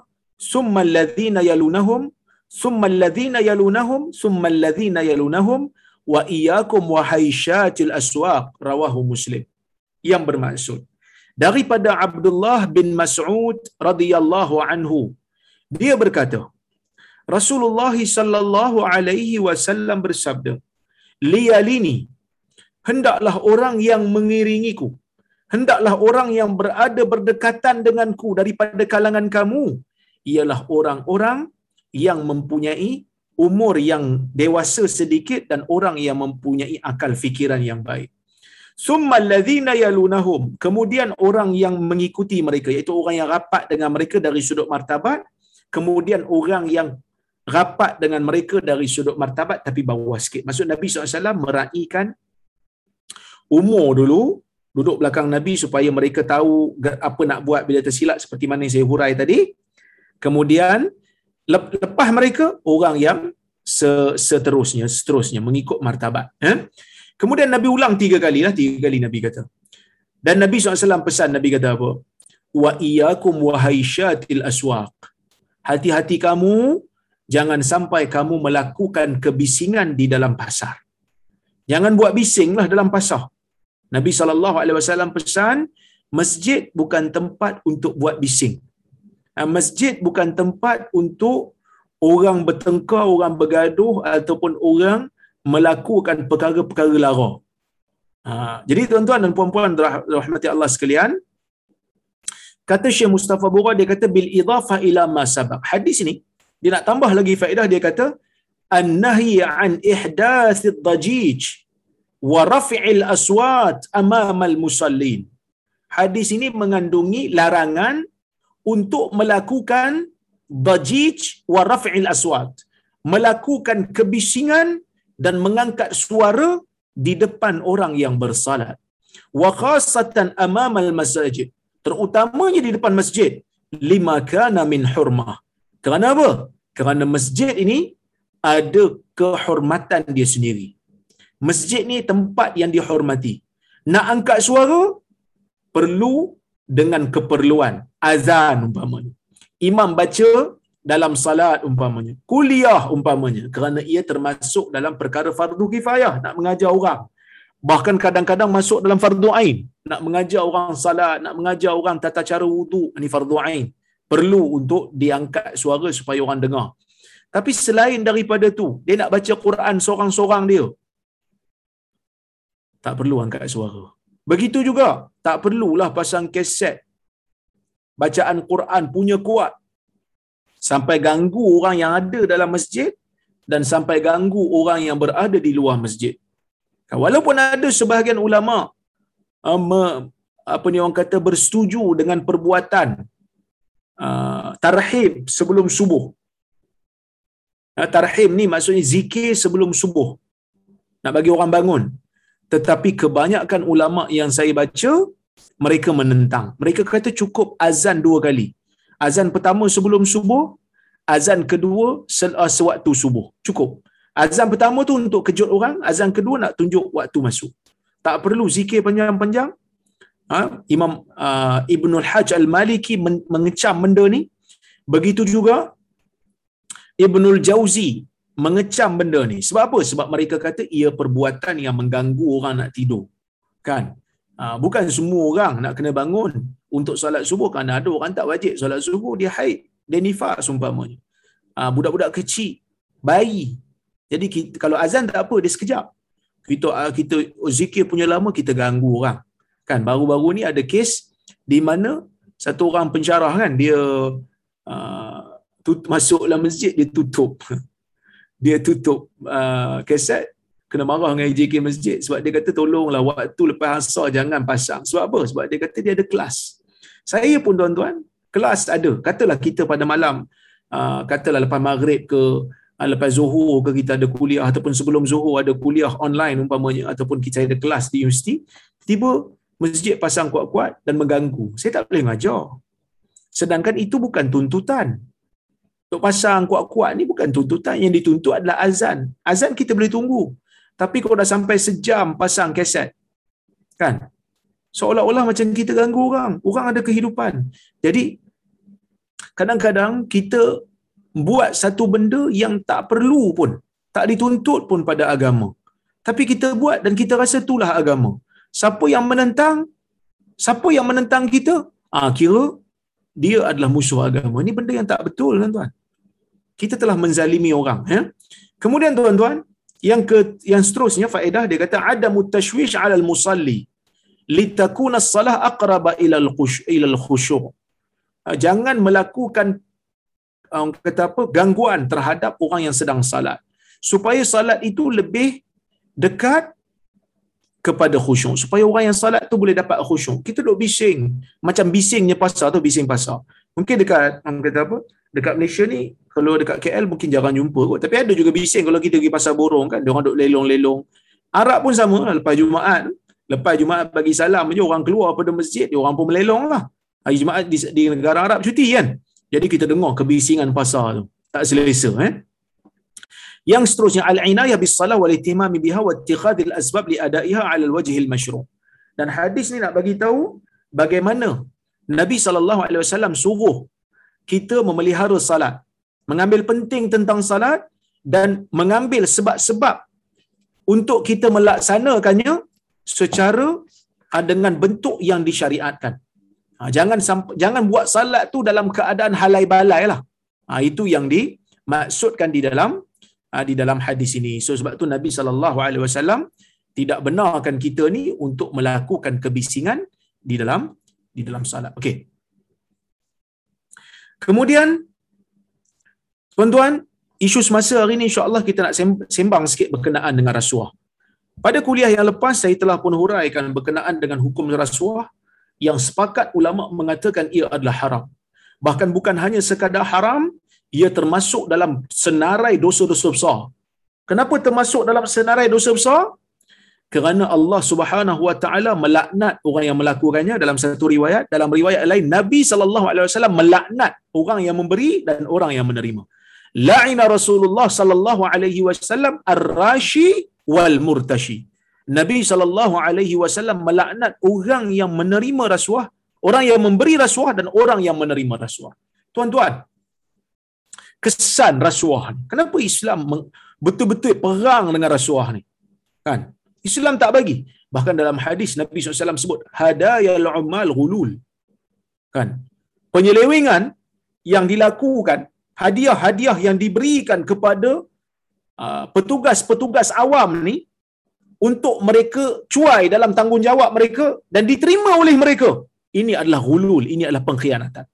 thumma alladhina yalunahum ثم الذين alladhina yalunahum wa iyyakum wa وهيشات aswaq rawahu muslim yang bermaksud daripada Abdullah bin Mas'ud radhiyallahu anhu dia berkata Rasulullah sallallahu alaihi wasallam bersabda liyalini hendaklah orang yang mengiringiku hendaklah orang yang berada berdekatan denganku daripada kalangan kamu ialah orang-orang yang mempunyai umur yang dewasa sedikit dan orang yang mempunyai akal fikiran yang baik. Summa alladhina yalunahum. Kemudian orang yang mengikuti mereka iaitu orang yang rapat dengan mereka dari sudut martabat, kemudian orang yang rapat dengan mereka dari sudut martabat tapi bawah sikit. Maksud Nabi SAW meraihkan umur dulu, duduk belakang Nabi supaya mereka tahu apa nak buat bila tersilap seperti mana yang saya hurai tadi. Kemudian lepas mereka orang yang seterusnya seterusnya mengikut martabat eh? Kemudian Nabi ulang tiga kali lah tiga kali Nabi kata. Dan Nabi SAW pesan Nabi kata apa? Wa iyyakum wahaisyatil aswaq. Hati-hati kamu jangan sampai kamu melakukan kebisingan di dalam pasar. Jangan buat bising lah dalam pasar. Nabi SAW pesan masjid bukan tempat untuk buat bising. Ah, masjid bukan tempat untuk orang bertengkar, orang bergaduh ataupun orang melakukan perkara-perkara lara. Ha, jadi tuan-tuan dan puan-puan rahmati Allah sekalian, kata Syekh Mustafa Bura dia kata bil idafa ila ma sabaq. Hadis ni dia nak tambah lagi faedah dia kata an-nahy an ihdath ad-dajij wa raf'il aswat amama al-musallin. Hadis ini mengandungi larangan untuk melakukan dajij wa raf'il aswat melakukan kebisingan dan mengangkat suara di depan orang yang bersalat wa khassatan amama al masajid. Terutamanya di depan masjid. Lima kana min hurmah. Kerana apa? Kerana masjid ini ada kehormatan dia sendiri. Masjid ni tempat yang dihormati. Nak angkat suara perlu dengan keperluan azan umpamanya. Imam baca dalam salat umpamanya. Kuliah umpamanya. Kerana ia termasuk dalam perkara fardu kifayah. Nak mengajar orang. Bahkan kadang-kadang masuk dalam fardu ain. Nak mengajar orang salat nak mengajar orang tata cara wudu ni fardu ain. Perlu untuk diangkat suara supaya orang dengar. Tapi selain daripada tu dia nak baca Quran seorang-seorang dia. Tak perlu angkat suara. Begitu juga, tak perlulah pasang keset. Bacaan Quran punya kuat sampai ganggu orang yang ada dalam masjid dan sampai ganggu orang yang berada di luar masjid. Walaupun ada sebahagian ulama um, apa ni orang kata bersetuju dengan perbuatan uh, tarhib sebelum subuh. Uh, tarhib ni maksudnya zikir sebelum subuh. Nak bagi orang bangun tetapi kebanyakan ulama yang saya baca mereka menentang mereka kata cukup azan dua kali azan pertama sebelum subuh azan kedua uh, sewaktu subuh cukup azan pertama tu untuk kejut orang azan kedua nak tunjuk waktu masuk tak perlu zikir panjang-panjang ha? Imam uh, Ibnul Hajj Al-Maliki mengecam benda ni begitu juga Ibnul Jauzi mengecam benda ni. Sebab apa? Sebab mereka kata ia perbuatan yang mengganggu orang nak tidur. Kan? Ha, bukan semua orang nak kena bangun untuk solat subuh kerana ada orang tak wajib solat subuh dia haid, dia nifas umpamanya. Ha, budak-budak kecil, bayi. Jadi kita, kalau azan tak apa, dia sekejap. Kita ah, kita zikir punya lama kita ganggu orang. Kan baru-baru ni ada kes di mana satu orang pensyarah kan dia uh, tut, masuk dalam masjid dia tutup dia tutup uh, keset kena marah dengan IJK masjid sebab dia kata tolonglah waktu lepas asar jangan pasang sebab apa sebab dia kata dia ada kelas saya pun tuan-tuan kelas ada katalah kita pada malam uh, katalah lepas maghrib ke uh, lepas zuhur ke kita ada kuliah ataupun sebelum zuhur ada kuliah online umpamanya ataupun kita ada kelas di universiti tiba masjid pasang kuat-kuat dan mengganggu saya tak boleh ngajar sedangkan itu bukan tuntutan untuk pasang kuat-kuat ni bukan tuntutan yang dituntut adalah azan. Azan kita boleh tunggu. Tapi kalau dah sampai sejam pasang keset, Kan? Seolah-olah macam kita ganggu orang. Orang ada kehidupan. Jadi, kadang-kadang kita buat satu benda yang tak perlu pun. Tak dituntut pun pada agama. Tapi kita buat dan kita rasa itulah agama. Siapa yang menentang, siapa yang menentang kita, ah kira dia adalah musuh agama. Ini benda yang tak betul tuan-tuan. Kita telah menzalimi orang. Ya? Kemudian tuan-tuan, yang ke yang seterusnya faedah dia kata ada mutashwish 'ala al-musalli litakuna as-salah aqraba ila al-khusyu' ila al-khusyu'. Ah, jangan melakukan orang kata apa gangguan terhadap orang yang sedang salat. Supaya salat itu lebih dekat kepada khusyuk. Supaya orang yang salat tu boleh dapat khusyuk. Kita duk bising. Macam bisingnya pasar tu bising pasar. Mungkin dekat orang kata apa dekat Malaysia ni kalau dekat KL mungkin jarang jumpa kot. Tapi ada juga bising. Kalau kita pergi pasar borong kan dia orang duk lelong-lelong. Arab pun sama. Lepas Jumaat lepas Jumaat bagi salam je orang keluar pada masjid orang pun melelong lah. Hari Jumaat di, di negara Arab cuti kan? Jadi kita dengar kebisingan pasar tu. Tak selesa eh? Yang seterusnya al-inayah bis salah wal ihtimam biha wa ittikhadh al asbab li adaiha ala al wajh al mashru' dan hadis ni nak bagi tahu bagaimana Nabi sallallahu alaihi wasallam suruh kita memelihara salat. Mengambil penting tentang salat dan mengambil sebab-sebab untuk kita melaksanakannya secara ah, dengan bentuk yang disyariatkan. Ha, jangan jangan buat salat tu dalam keadaan halai balai lah. Ha, itu yang dimaksudkan di dalam ha, di dalam hadis ini. So sebab tu Nabi sallallahu alaihi wasallam tidak benarkan kita ni untuk melakukan kebisingan di dalam di dalam salat. Okey. Kemudian tuan-tuan, isu semasa hari ini insya-Allah kita nak sembang sikit berkenaan dengan rasuah. Pada kuliah yang lepas saya telah pun huraikan berkenaan dengan hukum rasuah yang sepakat ulama mengatakan ia adalah haram. Bahkan bukan hanya sekadar haram, ia termasuk dalam senarai dosa-dosa besar. Kenapa termasuk dalam senarai dosa besar? Kerana Allah Subhanahu Wa Taala melaknat orang yang melakukannya dalam satu riwayat, dalam riwayat lain Nabi sallallahu alaihi wasallam melaknat orang yang memberi dan orang yang menerima. La'ina Rasulullah sallallahu alaihi wasallam ar-rashi wal murtashi. Nabi sallallahu alaihi wasallam melaknat orang yang menerima rasuah, orang yang memberi rasuah dan orang yang menerima rasuah. Tuan-tuan, kesan rasuah ni. Kenapa Islam betul-betul perang dengan rasuah ni? Kan? Islam tak bagi. Bahkan dalam hadis Nabi SAW sebut hadayal umal ghulul. Kan? Penyelewengan yang dilakukan, hadiah-hadiah yang diberikan kepada petugas-petugas awam ni untuk mereka cuai dalam tanggungjawab mereka dan diterima oleh mereka. Ini adalah ghulul, ini adalah pengkhianatan.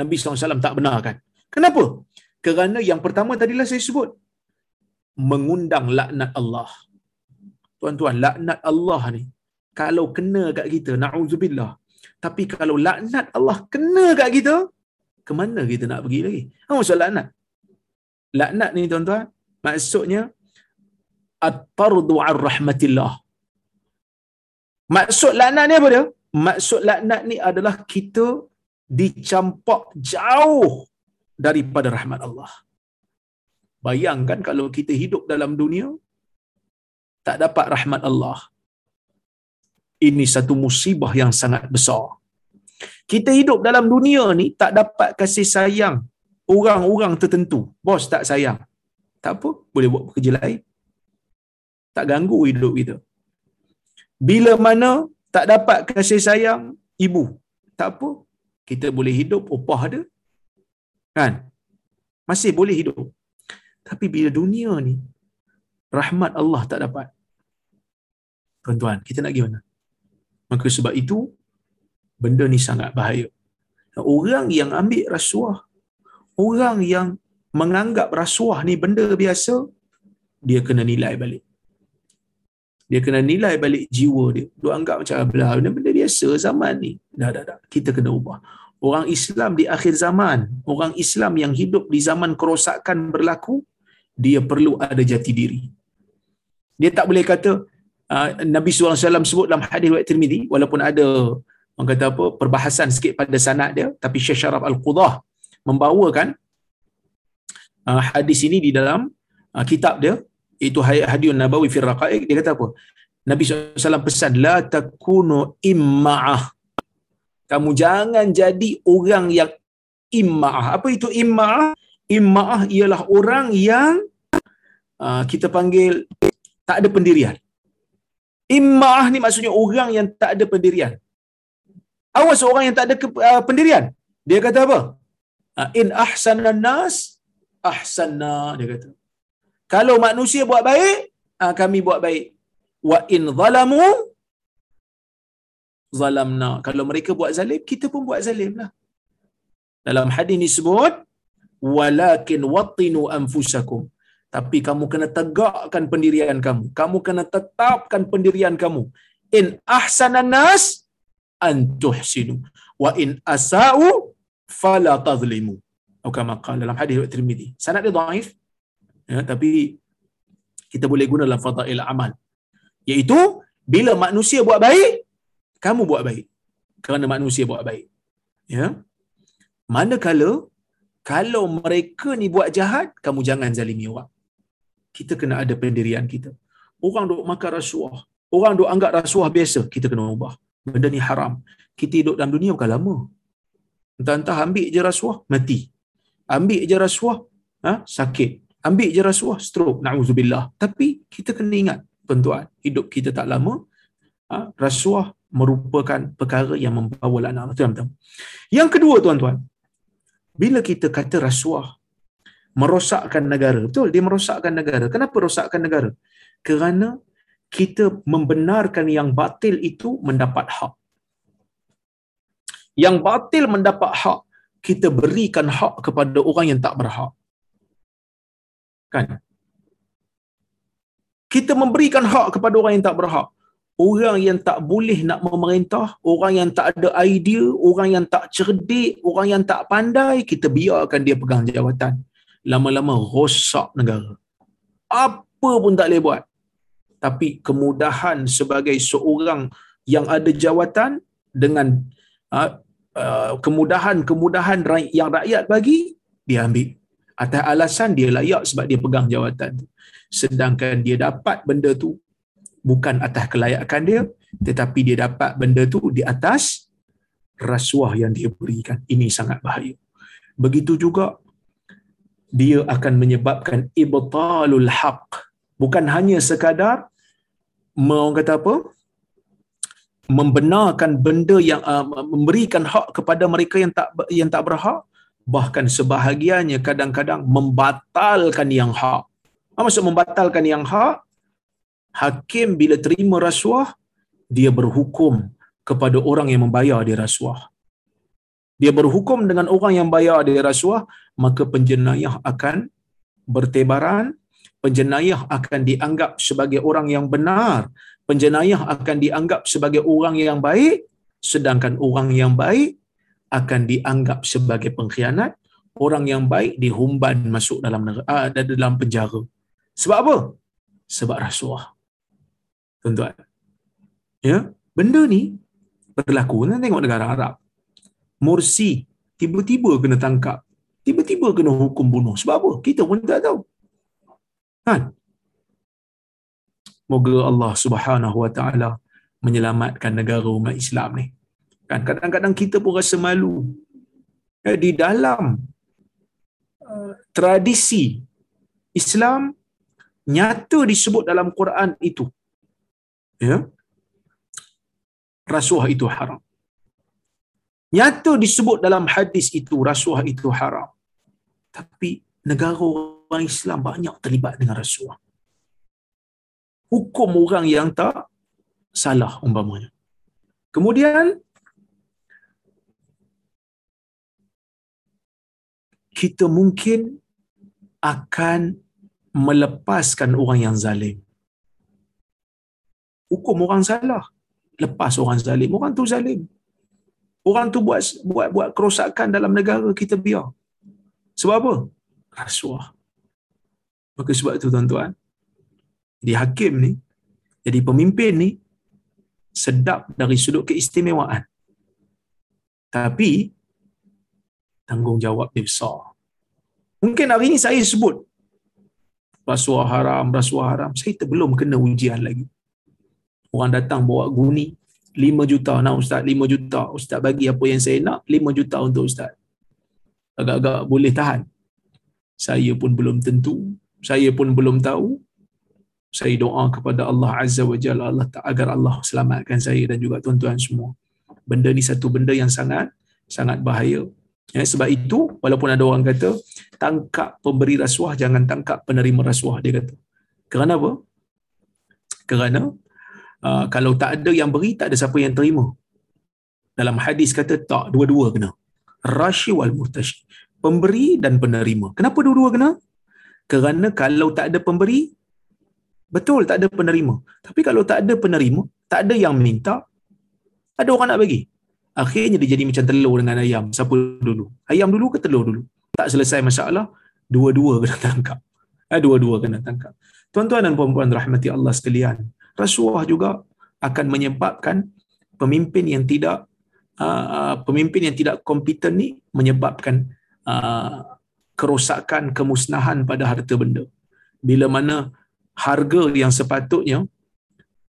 Nabi SAW tak benarkan. Kenapa? Kerana yang pertama tadilah saya sebut mengundang laknat Allah. Tuan-tuan, laknat Allah ni kalau kena kat kita, na'udzubillah. Tapi kalau laknat Allah kena kat kita, ke mana kita nak pergi lagi? Apa maksud laknat? Laknat ni tuan-tuan, maksudnya at-tardu ar-rahmatillah. Maksud laknat ni apa dia? Maksud laknat ni adalah kita dicampak jauh daripada rahmat Allah. Bayangkan kalau kita hidup dalam dunia tak dapat rahmat Allah. Ini satu musibah yang sangat besar. Kita hidup dalam dunia ni tak dapat kasih sayang orang-orang tertentu. Bos tak sayang. Tak apa, boleh buat kerja lain. Tak ganggu hidup kita. Bila mana tak dapat kasih sayang ibu, tak apa, kita boleh hidup upah dia Kan? Masih boleh hidup. Tapi bila dunia ni, rahmat Allah tak dapat. Tuan-tuan, kita nak gimana? Maka sebab itu, benda ni sangat bahaya. Orang yang ambil rasuah, orang yang menganggap rasuah ni benda biasa, dia kena nilai balik. Dia kena nilai balik jiwa dia. Dia anggap macam belah, benda biasa zaman ni. Dah, dah, dah. Kita kena ubah orang Islam di akhir zaman, orang Islam yang hidup di zaman kerosakan berlaku, dia perlu ada jati diri. Dia tak boleh kata uh, Nabi SAW sebut dalam hadis riwayat Tirmizi walaupun ada orang kata apa perbahasan sikit pada sanad dia tapi Syekh Syaraf Al-Qudah membawakan uh, hadis ini di dalam uh, kitab dia itu Hadis Nabawi fi Raqaiq dia kata apa? Nabi SAW pesan la takunu imma'ah. Kamu jangan jadi orang yang imma'ah. Apa itu imma'ah? Imma'ah ialah orang yang uh, kita panggil tak ada pendirian. Imma'ah ni maksudnya orang yang tak ada pendirian. Awas orang yang tak ada ke, uh, pendirian. Dia kata apa? In ahsanan nas ahsanna dia kata. Kalau manusia buat baik uh, kami buat baik. Wa in zalamu zalamna. Kalau mereka buat zalim kita pun buat zalim lah. Dalam hadis ni sebut walakin wattinu anfusakum. Tapi kamu kena tegakkan pendirian kamu. Kamu kena tetapkan pendirian kamu. In ahsanan nas an tuhsinu. Wa in asa'u fala tazlimu atau kama qala dalam hadis Tirmizi sanad dia dhaif ya tapi kita boleh guna dalam fadail amal. Iaitu bila manusia buat baik kamu buat baik. Kerana manusia buat baik ya. Manakala kalau mereka ni buat jahat kamu jangan zalimi orang. Kita kena ada pendirian kita. Orang duk makan rasuah orang duk anggap rasuah biasa kita kena ubah. Benda ni haram. Kita hidup dalam dunia bukan lama. Entah-entah ambil je rasuah mati ambil je rasuah. Ha? sakit. Ambil je rasuah stroke. Na'udzubillah. Tapi kita kena ingat tuan-tuan hidup kita tak lama ha? rasuah merupakan perkara yang membawa laknat. Tuan-tuan? Yang kedua tuan-tuan bila kita kata rasuah merosakkan negara. Betul? Dia merosakkan negara. Kenapa rosakkan negara? Kerana kita membenarkan yang batil itu mendapat hak. Yang batil mendapat hak kita berikan hak kepada orang yang tak berhak kan kita memberikan hak kepada orang yang tak berhak orang yang tak boleh nak memerintah, orang yang tak ada idea, orang yang tak cerdik, orang yang tak pandai, kita biarkan dia pegang jawatan. Lama-lama rosak negara. Apa pun tak boleh buat. Tapi kemudahan sebagai seorang yang ada jawatan dengan uh, uh, kemudahan-kemudahan yang rakyat bagi, dia ambil. Atas alasan dia layak sebab dia pegang jawatan tu. Sedangkan dia dapat benda tu bukan atas kelayakan dia tetapi dia dapat benda tu di atas rasuah yang dia berikan ini sangat bahaya begitu juga dia akan menyebabkan ibtalul haq bukan hanya sekadar mau kata apa membenarkan benda yang uh, memberikan hak kepada mereka yang tak yang tak berhak bahkan sebahagiannya kadang-kadang membatalkan yang hak. Maksud membatalkan yang hak? Hakim bila terima rasuah dia berhukum kepada orang yang membayar dia rasuah. Dia berhukum dengan orang yang bayar dia rasuah maka penjenayah akan bertebaran penjenayah akan dianggap sebagai orang yang benar penjenayah akan dianggap sebagai orang yang baik sedangkan orang yang baik akan dianggap sebagai pengkhianat orang yang baik dihumban masuk dalam uh, dalam penjara sebab apa sebab rasuah tuan-tuan. Ya, benda ni berlaku. Nanti tengok negara Arab. Morsi tiba-tiba kena tangkap. Tiba-tiba kena hukum bunuh. Sebab apa? Kita pun tak tahu. Kan? Moga Allah Subhanahu Wa Taala menyelamatkan negara umat Islam ni. Kan kadang-kadang kita pun rasa malu. Ya, di dalam uh, tradisi Islam nyata disebut dalam Quran itu. Ya? Rasuah itu haram. Nyata disebut dalam hadis itu rasuah itu haram. Tapi negara orang Islam banyak terlibat dengan rasuah hukum orang yang tak salah umpamanya. Kemudian kita mungkin akan melepaskan orang yang zalim. Hukum orang salah. Lepas orang zalim. Orang tu zalim. Orang tu buat buat buat kerosakan dalam negara kita biar. Sebab apa? Rasuah. Maka sebab itu tuan-tuan jadi hakim ni jadi pemimpin ni sedap dari sudut keistimewaan. Tapi tanggungjawab dia besar. Mungkin hari ini saya sebut rasuah haram rasuah haram saya belum kena ujian lagi. Orang datang bawa guni 5 juta nak ustaz 5 juta. Ustaz bagi apa yang saya nak 5 juta untuk ustaz. Agak-agak boleh tahan. Saya pun belum tentu saya pun belum tahu saya doa kepada Allah Azza wa Jalla Allah agar Allah selamatkan saya dan juga tuan-tuan semua. Benda ni satu benda yang sangat sangat bahaya. Ya, sebab itu walaupun ada orang kata tangkap pemberi rasuah jangan tangkap penerima rasuah dia kata. Kerana apa? Kerana uh, kalau tak ada yang beri tak ada siapa yang terima. Dalam hadis kata tak dua-dua kena. Rashi wal murtashi. Pemberi dan penerima. Kenapa dua-dua kena? Kerana kalau tak ada pemberi betul tak ada penerima. Tapi kalau tak ada penerima tak ada yang minta ada orang nak bagi. Akhirnya dia jadi macam telur dengan ayam. Siapa dulu? Ayam dulu ke telur dulu? Tak selesai masalah dua-dua kena tangkap. Eh, dua-dua kena tangkap. Tuan-tuan dan puan-puan rahmati Allah sekalian rasuah juga akan menyebabkan pemimpin yang tidak uh, pemimpin yang tidak kompeten ni menyebabkan uh, kerosakan kemusnahan pada harta benda. Bila mana harga yang sepatutnya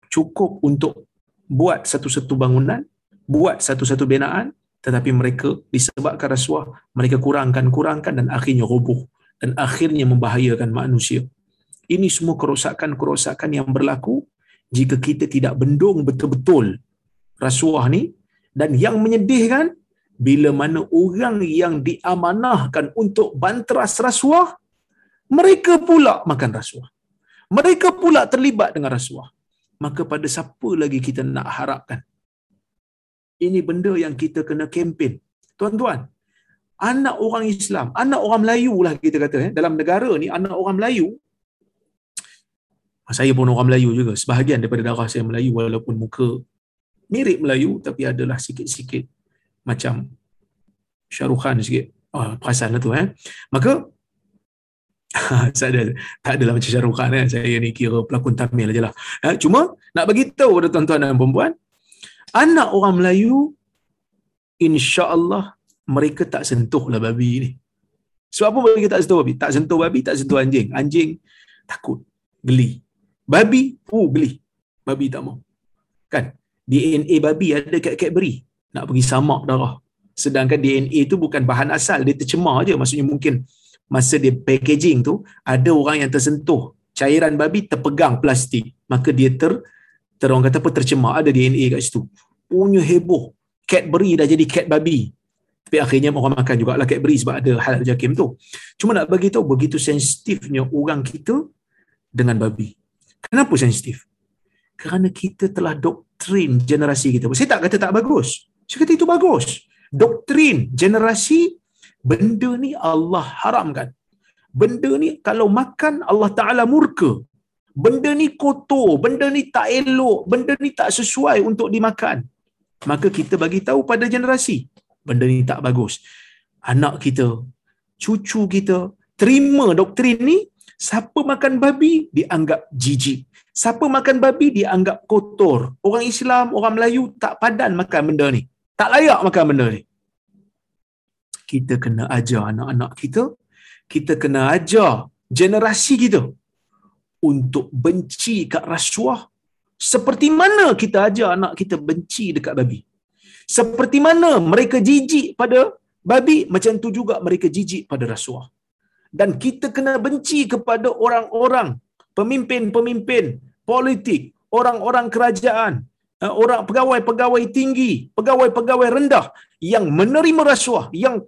cukup untuk buat satu-satu bangunan buat satu-satu binaan tetapi mereka disebabkan rasuah mereka kurangkan kurangkan dan akhirnya roboh dan akhirnya membahayakan manusia. Ini semua kerosakan-kerosakan yang berlaku jika kita tidak bendung betul-betul rasuah ni dan yang menyedihkan bila mana orang yang diamanahkan untuk banteras rasuah mereka pula makan rasuah mereka pula terlibat dengan rasuah. Maka pada siapa lagi kita nak harapkan? Ini benda yang kita kena kempen. Tuan-tuan anak orang Islam anak orang Melayu lah kita kata eh. dalam negara ni anak orang Melayu saya pun orang Melayu juga sebahagian daripada darah saya Melayu walaupun muka mirip Melayu tapi adalah sikit-sikit macam Syarukhan sikit. Oh, perasan lah tu eh. Maka saya ada, tak adalah macam Syarukhan eh. saya ni kira pelakon Tamil aja lah eh, cuma nak bagi tahu kepada tuan-tuan dan perempuan anak orang Melayu insya-Allah mereka tak sentuh lah babi ni sebab apa mereka tak sentuh babi tak sentuh babi tak sentuh anjing anjing takut geli Babi, oh geli. Babi tak mau. Kan? DNA babi ada kat Cadbury. Nak pergi samak darah. Sedangkan DNA tu bukan bahan asal. Dia tercemar je. Maksudnya mungkin masa dia packaging tu, ada orang yang tersentuh. Cairan babi terpegang plastik. Maka dia ter, ter kata apa, tercemar. Ada DNA kat situ. Punya heboh. Cadbury dah jadi cat babi. Tapi akhirnya orang makan juga lah Cadbury sebab ada hal jakim tu. Cuma nak bagi tahu begitu sensitifnya orang kita dengan babi. Kenapa sensitif? Kerana kita telah doktrin generasi kita. Saya tak kata tak bagus. Saya kata itu bagus. Doktrin generasi, benda ni Allah haramkan. Benda ni kalau makan Allah Ta'ala murka. Benda ni kotor, benda ni tak elok, benda ni tak sesuai untuk dimakan. Maka kita bagi tahu pada generasi, benda ni tak bagus. Anak kita, cucu kita, terima doktrin ni, Siapa makan babi dianggap jijik. Siapa makan babi dianggap kotor. Orang Islam, orang Melayu tak padan makan benda ni. Tak layak makan benda ni. Kita kena ajar anak-anak kita. Kita kena ajar generasi kita untuk benci kat rasuah seperti mana kita ajar anak kita benci dekat babi. Seperti mana mereka jijik pada babi, macam tu juga mereka jijik pada rasuah dan kita kena benci kepada orang-orang pemimpin-pemimpin politik, orang-orang kerajaan, eh, orang pegawai-pegawai tinggi, pegawai-pegawai rendah yang menerima rasuah, yang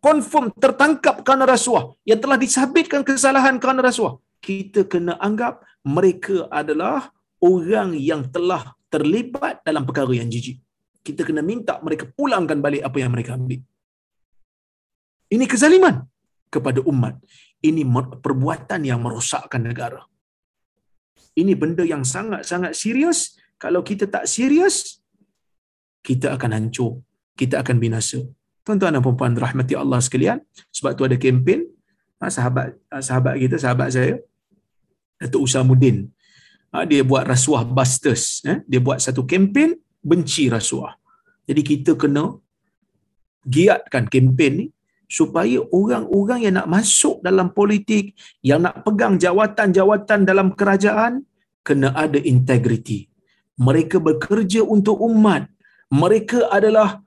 confirm tertangkap kerana rasuah, yang telah disabitkan kesalahan kerana rasuah. Kita kena anggap mereka adalah orang yang telah terlibat dalam perkara yang jijik. Kita kena minta mereka pulangkan balik apa yang mereka ambil. Ini kezaliman kepada umat. Ini perbuatan yang merosakkan negara. Ini benda yang sangat-sangat serius. Kalau kita tak serius, kita akan hancur. Kita akan binasa. Tuan-tuan dan puan rahmati Allah sekalian. Sebab tu ada kempen. Ha, sahabat ha, sahabat kita, sahabat saya. Datuk Usamuddin. Ha, dia buat rasuah busters. Eh. Dia buat satu kempen benci rasuah. Jadi kita kena giatkan kempen ni supaya orang-orang yang nak masuk dalam politik, yang nak pegang jawatan-jawatan dalam kerajaan, kena ada integriti. mereka bekerja untuk umat mereka adalah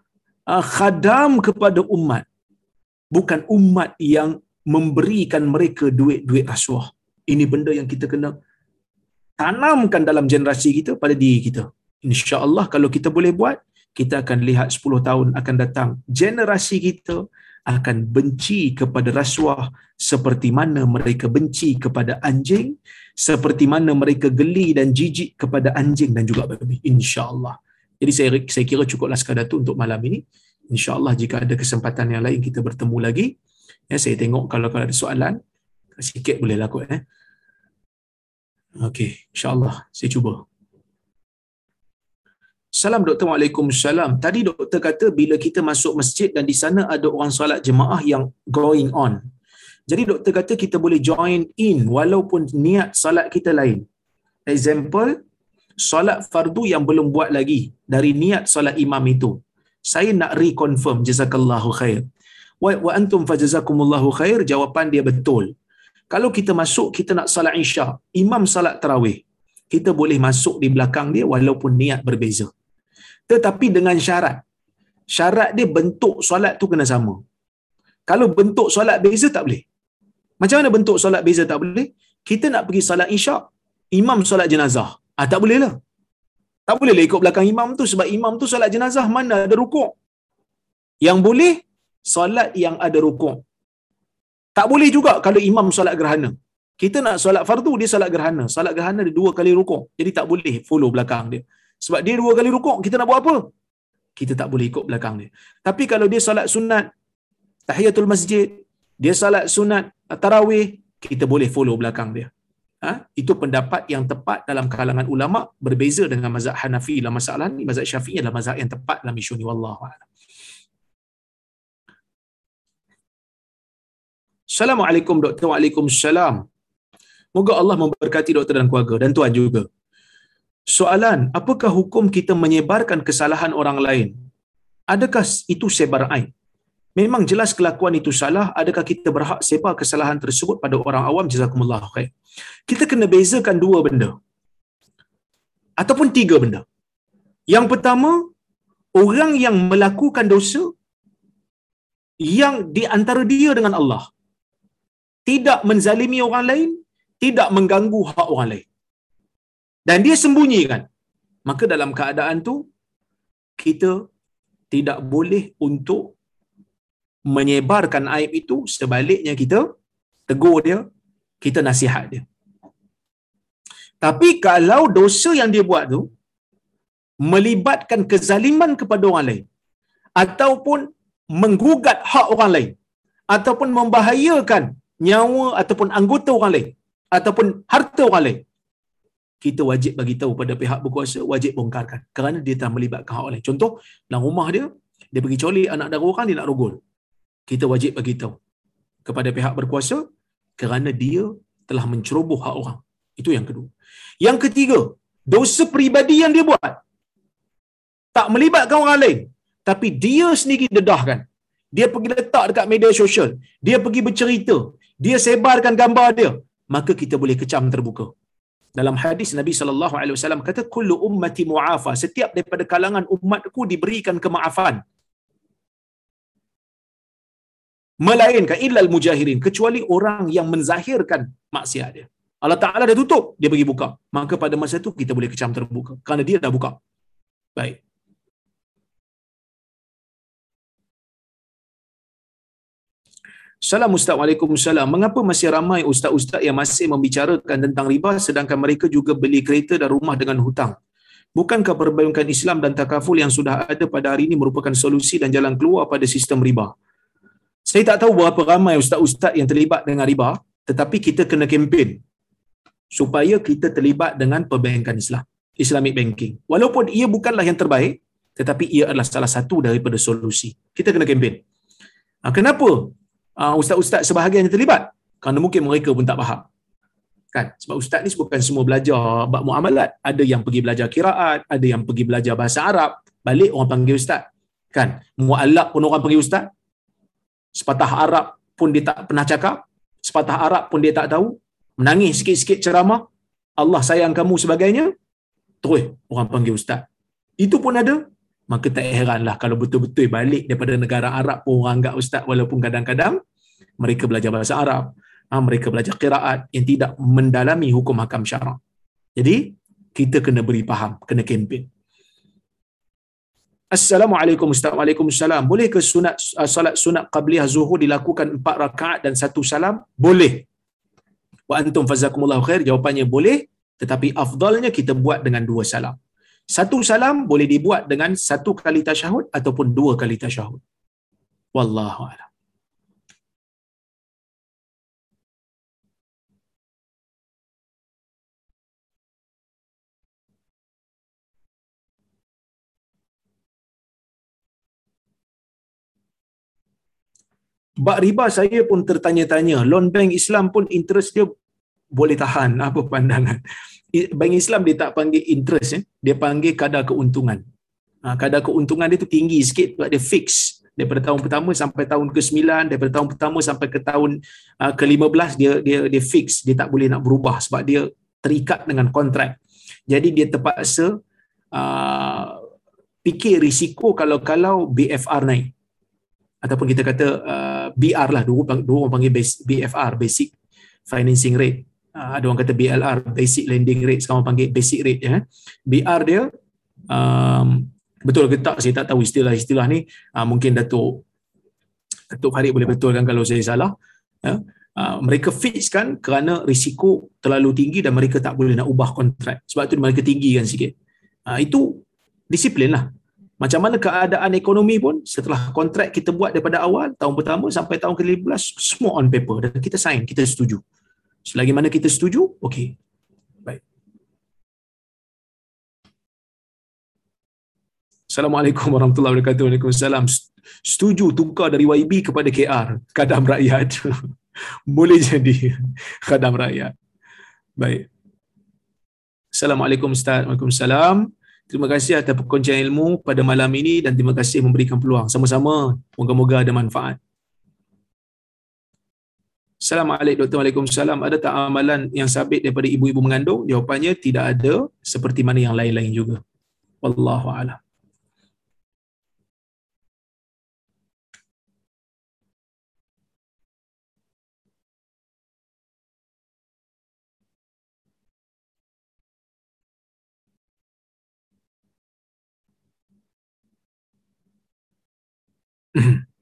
khadam kepada umat. Bukan umat yang memberikan mereka duit-duit rasuah. Ini benda yang kita kena tanamkan dalam generasi kita pada diri kita. insya-Allah kalau kita boleh buat kita akan lihat 10 tahun akan datang. Generasi kita akan benci kepada rasuah seperti mana mereka benci kepada anjing seperti mana mereka geli dan jijik kepada anjing dan juga babi. Insyaallah jadi saya saya kira cukuplah sekadar tu untuk malam ini insyaallah jika ada kesempatan yang lain kita bertemu lagi ya saya tengok kalau kalau ada soalan sikit boleh lah kot eh okey insyaallah saya cuba Salam doktor, Waalaikumsalam. Tadi doktor kata bila kita masuk masjid dan di sana ada orang solat jemaah yang going on. Jadi doktor kata kita boleh join in walaupun niat solat kita lain. Example, solat fardu yang belum buat lagi dari niat solat imam itu. Saya nak reconfirm jazakallahu khair. Wa, wa antum fajazakumullahu khair jawapan dia betul. Kalau kita masuk kita nak solat isyak, imam solat tarawih. Kita boleh masuk di belakang dia walaupun niat berbeza tetapi dengan syarat. Syarat dia bentuk solat tu kena sama. Kalau bentuk solat beza tak boleh. Macam mana bentuk solat beza tak boleh? Kita nak pergi solat isyak, imam solat jenazah. Ah tak boleh lah. Tak boleh lah ikut belakang imam tu sebab imam tu solat jenazah mana ada rukuk. Yang boleh solat yang ada rukuk. Tak boleh juga kalau imam solat gerhana. Kita nak solat fardu, dia solat gerhana. Solat gerhana ada dua kali rukuk. Jadi tak boleh follow belakang dia. Sebab dia dua kali rukuk, kita nak buat apa? Kita tak boleh ikut belakang dia. Tapi kalau dia salat sunat, tahiyatul masjid, dia salat sunat tarawih, kita boleh follow belakang dia. Ha? Itu pendapat yang tepat dalam kalangan ulama berbeza dengan mazhab Hanafi dalam masalah ni. Mazhab Syafi'i adalah mazhab yang tepat dalam isu ni. Wallahu'alam. Assalamualaikum doktor. Waalaikumsalam. Moga Allah memberkati doktor dan keluarga dan tuan juga. Soalan, apakah hukum kita menyebarkan kesalahan orang lain? Adakah itu sebar aib? Memang jelas kelakuan itu salah, adakah kita berhak sebar kesalahan tersebut pada orang awam? Jazakumullah khair. Kita kena bezakan dua benda. Ataupun tiga benda. Yang pertama, orang yang melakukan dosa yang di antara dia dengan Allah. Tidak menzalimi orang lain, tidak mengganggu hak orang lain dan dia sembunyikan maka dalam keadaan tu kita tidak boleh untuk menyebarkan aib itu sebaliknya kita tegur dia kita nasihat dia. Tapi kalau dosa yang dia buat tu melibatkan kezaliman kepada orang lain ataupun menggugat hak orang lain ataupun membahayakan nyawa ataupun anggota orang lain ataupun harta orang lain kita wajib bagi tahu pada pihak berkuasa wajib bongkarkan kerana dia telah melibatkan hak orang contoh dalam rumah dia dia pergi colik anak dara orang dia nak rogol kita wajib bagi tahu kepada pihak berkuasa kerana dia telah menceroboh hak orang. Itu yang kedua. Yang ketiga dosa peribadi yang dia buat. Tak melibatkan orang lain tapi dia sendiri dedahkan. Dia pergi letak dekat media sosial dia pergi bercerita dia sebarkan gambar dia maka kita boleh kecam terbuka. Dalam hadis Nabi sallallahu alaihi wasallam kata kullu ummati muafa. Setiap daripada kalangan umatku diberikan kemaafan melainkan illal mujahirin kecuali orang yang menzahirkan maksiat dia Allah Taala dah tutup dia bagi buka maka pada masa itu kita boleh kecam terbuka kerana dia dah buka baik Salam Ustaz. Mengapa masih ramai ustaz-ustaz yang masih membicarakan tentang riba sedangkan mereka juga beli kereta dan rumah dengan hutang? Bukankah perbankan Islam dan takaful yang sudah ada pada hari ini merupakan solusi dan jalan keluar pada sistem riba? Saya tak tahu berapa ramai ustaz-ustaz yang terlibat dengan riba, tetapi kita kena kempen supaya kita terlibat dengan perbankan Islam, Islamic banking. Walaupun ia bukanlah yang terbaik, tetapi ia adalah salah satu daripada solusi. Kita kena kempen. Kenapa? Uh, ustaz-ustaz sebahagian yang terlibat? Kerana mungkin mereka pun tak faham. Kan? Sebab ustaz ni bukan semua belajar bab muamalat. Ada yang pergi belajar kiraat ada yang pergi belajar bahasa Arab. Balik orang panggil ustaz. Kan? Muallaq pun orang panggil ustaz sepatah Arab pun dia tak pernah cakap sepatah Arab pun dia tak tahu menangis sikit-sikit ceramah Allah sayang kamu sebagainya terus orang panggil ustaz. Itu pun ada, maka tak heranlah kalau betul-betul balik daripada negara Arab pun orang anggap ustaz walaupun kadang-kadang mereka belajar bahasa Arab, ha, mereka belajar qiraat yang tidak mendalami hukum hakam syarak. Jadi kita kena beri faham, kena kempen. Assalamualaikum Ustaz. Waalaikumsalam. Boleh ke sunat uh, salat sunat qabliyah zuhur dilakukan empat rakaat dan satu salam? Boleh. Wa antum fazakumullahu khair. Jawapannya boleh. Tetapi afdalnya kita buat dengan dua salam. Satu salam boleh dibuat dengan satu kali tasyahud ataupun dua kali tasyahud. Wallahu a'lam. Bak riba saya pun tertanya-tanya. Loan bank Islam pun interest dia boleh tahan. Apa pandangan? Bank Islam dia tak panggil interest. Eh? Dia panggil kadar keuntungan. Ha, kadar keuntungan dia tu tinggi sikit sebab dia fix. Daripada tahun pertama sampai tahun ke-9, daripada tahun pertama sampai ke tahun uh, ke-15 dia dia dia fix. Dia tak boleh nak berubah sebab dia terikat dengan kontrak. Jadi dia terpaksa uh, fikir risiko kalau-kalau BFR naik ataupun kita kata uh, BR lah. Dua, dua orang panggil BFR basic financing rate. Uh, ada orang kata BLR basic lending rate. Sekarang panggil basic rate ya. BR dia um, betul ke tak? Saya tak tahu istilah-istilah ni. Uh, mungkin Datuk Datuk Farid boleh betulkan kalau saya salah ya. Uh, mereka fixkan kerana risiko terlalu tinggi dan mereka tak boleh nak ubah kontrak. Sebab tu mereka tinggikan sikit. Uh, itu disiplin lah macam mana keadaan ekonomi pun setelah kontrak kita buat daripada awal tahun pertama sampai tahun ke-15 semua on paper. Dan kita sign kita setuju. Selagi mana kita setuju okey. Baik. Assalamualaikum warahmatullahi wabarakatuh. Waalaikumsalam. Setuju tukar dari YB kepada KR kadam rakyat. Boleh jadi kadam rakyat. Baik. Assalamualaikum Ustaz. Waalaikumsalam Terima kasih atas perkongsian ilmu pada malam ini dan terima kasih memberikan peluang. Sama-sama. Moga-moga ada manfaat. Assalamualaikum Dr. Waalaikumsalam. Ada tak amalan yang sabit daripada ibu-ibu mengandung? Jawapannya tidak ada seperti mana yang lain-lain juga. Wallahu a'lam.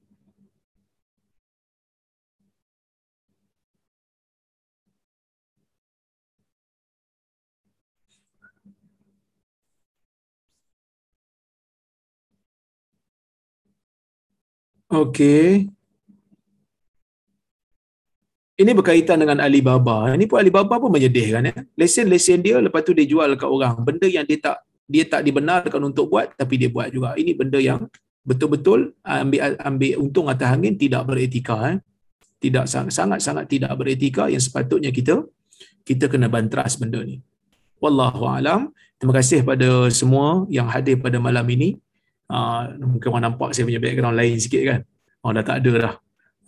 Okey. Ini berkaitan dengan Alibaba. Ini pun Alibaba pun menyedihkan ya. Lesen-lesen dia lepas tu dia jual ke orang. Benda yang dia tak dia tak dibenarkan untuk buat tapi dia buat juga. Ini benda yang betul-betul ambil ambil untung atas angin tidak beretika eh. Tidak sangat sangat tidak beretika yang sepatutnya kita kita kena bantras benda ni. Wallahu alam. Terima kasih pada semua yang hadir pada malam ini. Uh, mungkin orang nampak saya punya background lain sikit kan. Oh dah tak ada dah.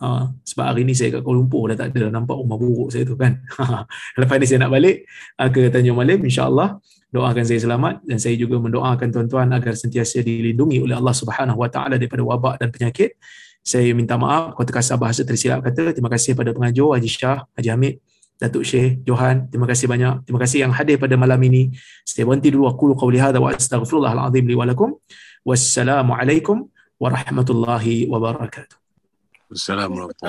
Uh, sebab hari ni saya kat Kuala Lumpur dah tak ada nampak rumah buruk saya tu kan. Lepas ni saya nak balik uh, ke Tanjung Malim insya-Allah doakan saya selamat dan saya juga mendoakan tuan-tuan agar sentiasa dilindungi oleh Allah Subhanahu Wa Taala daripada wabak dan penyakit. Saya minta maaf kalau terkasar bahasa tersilap kata. Terima kasih pada pengajar Haji Shah, Haji Hamid, Datuk Syekh Johan. Terima kasih banyak. Terima kasih yang hadir pada malam ini. Saya berhenti dulu aku qauli hadza wa astaghfirullahal azim li wa lakum. Wassalamualaikum warahmatullahi wabarakatuh. Assalamualaikum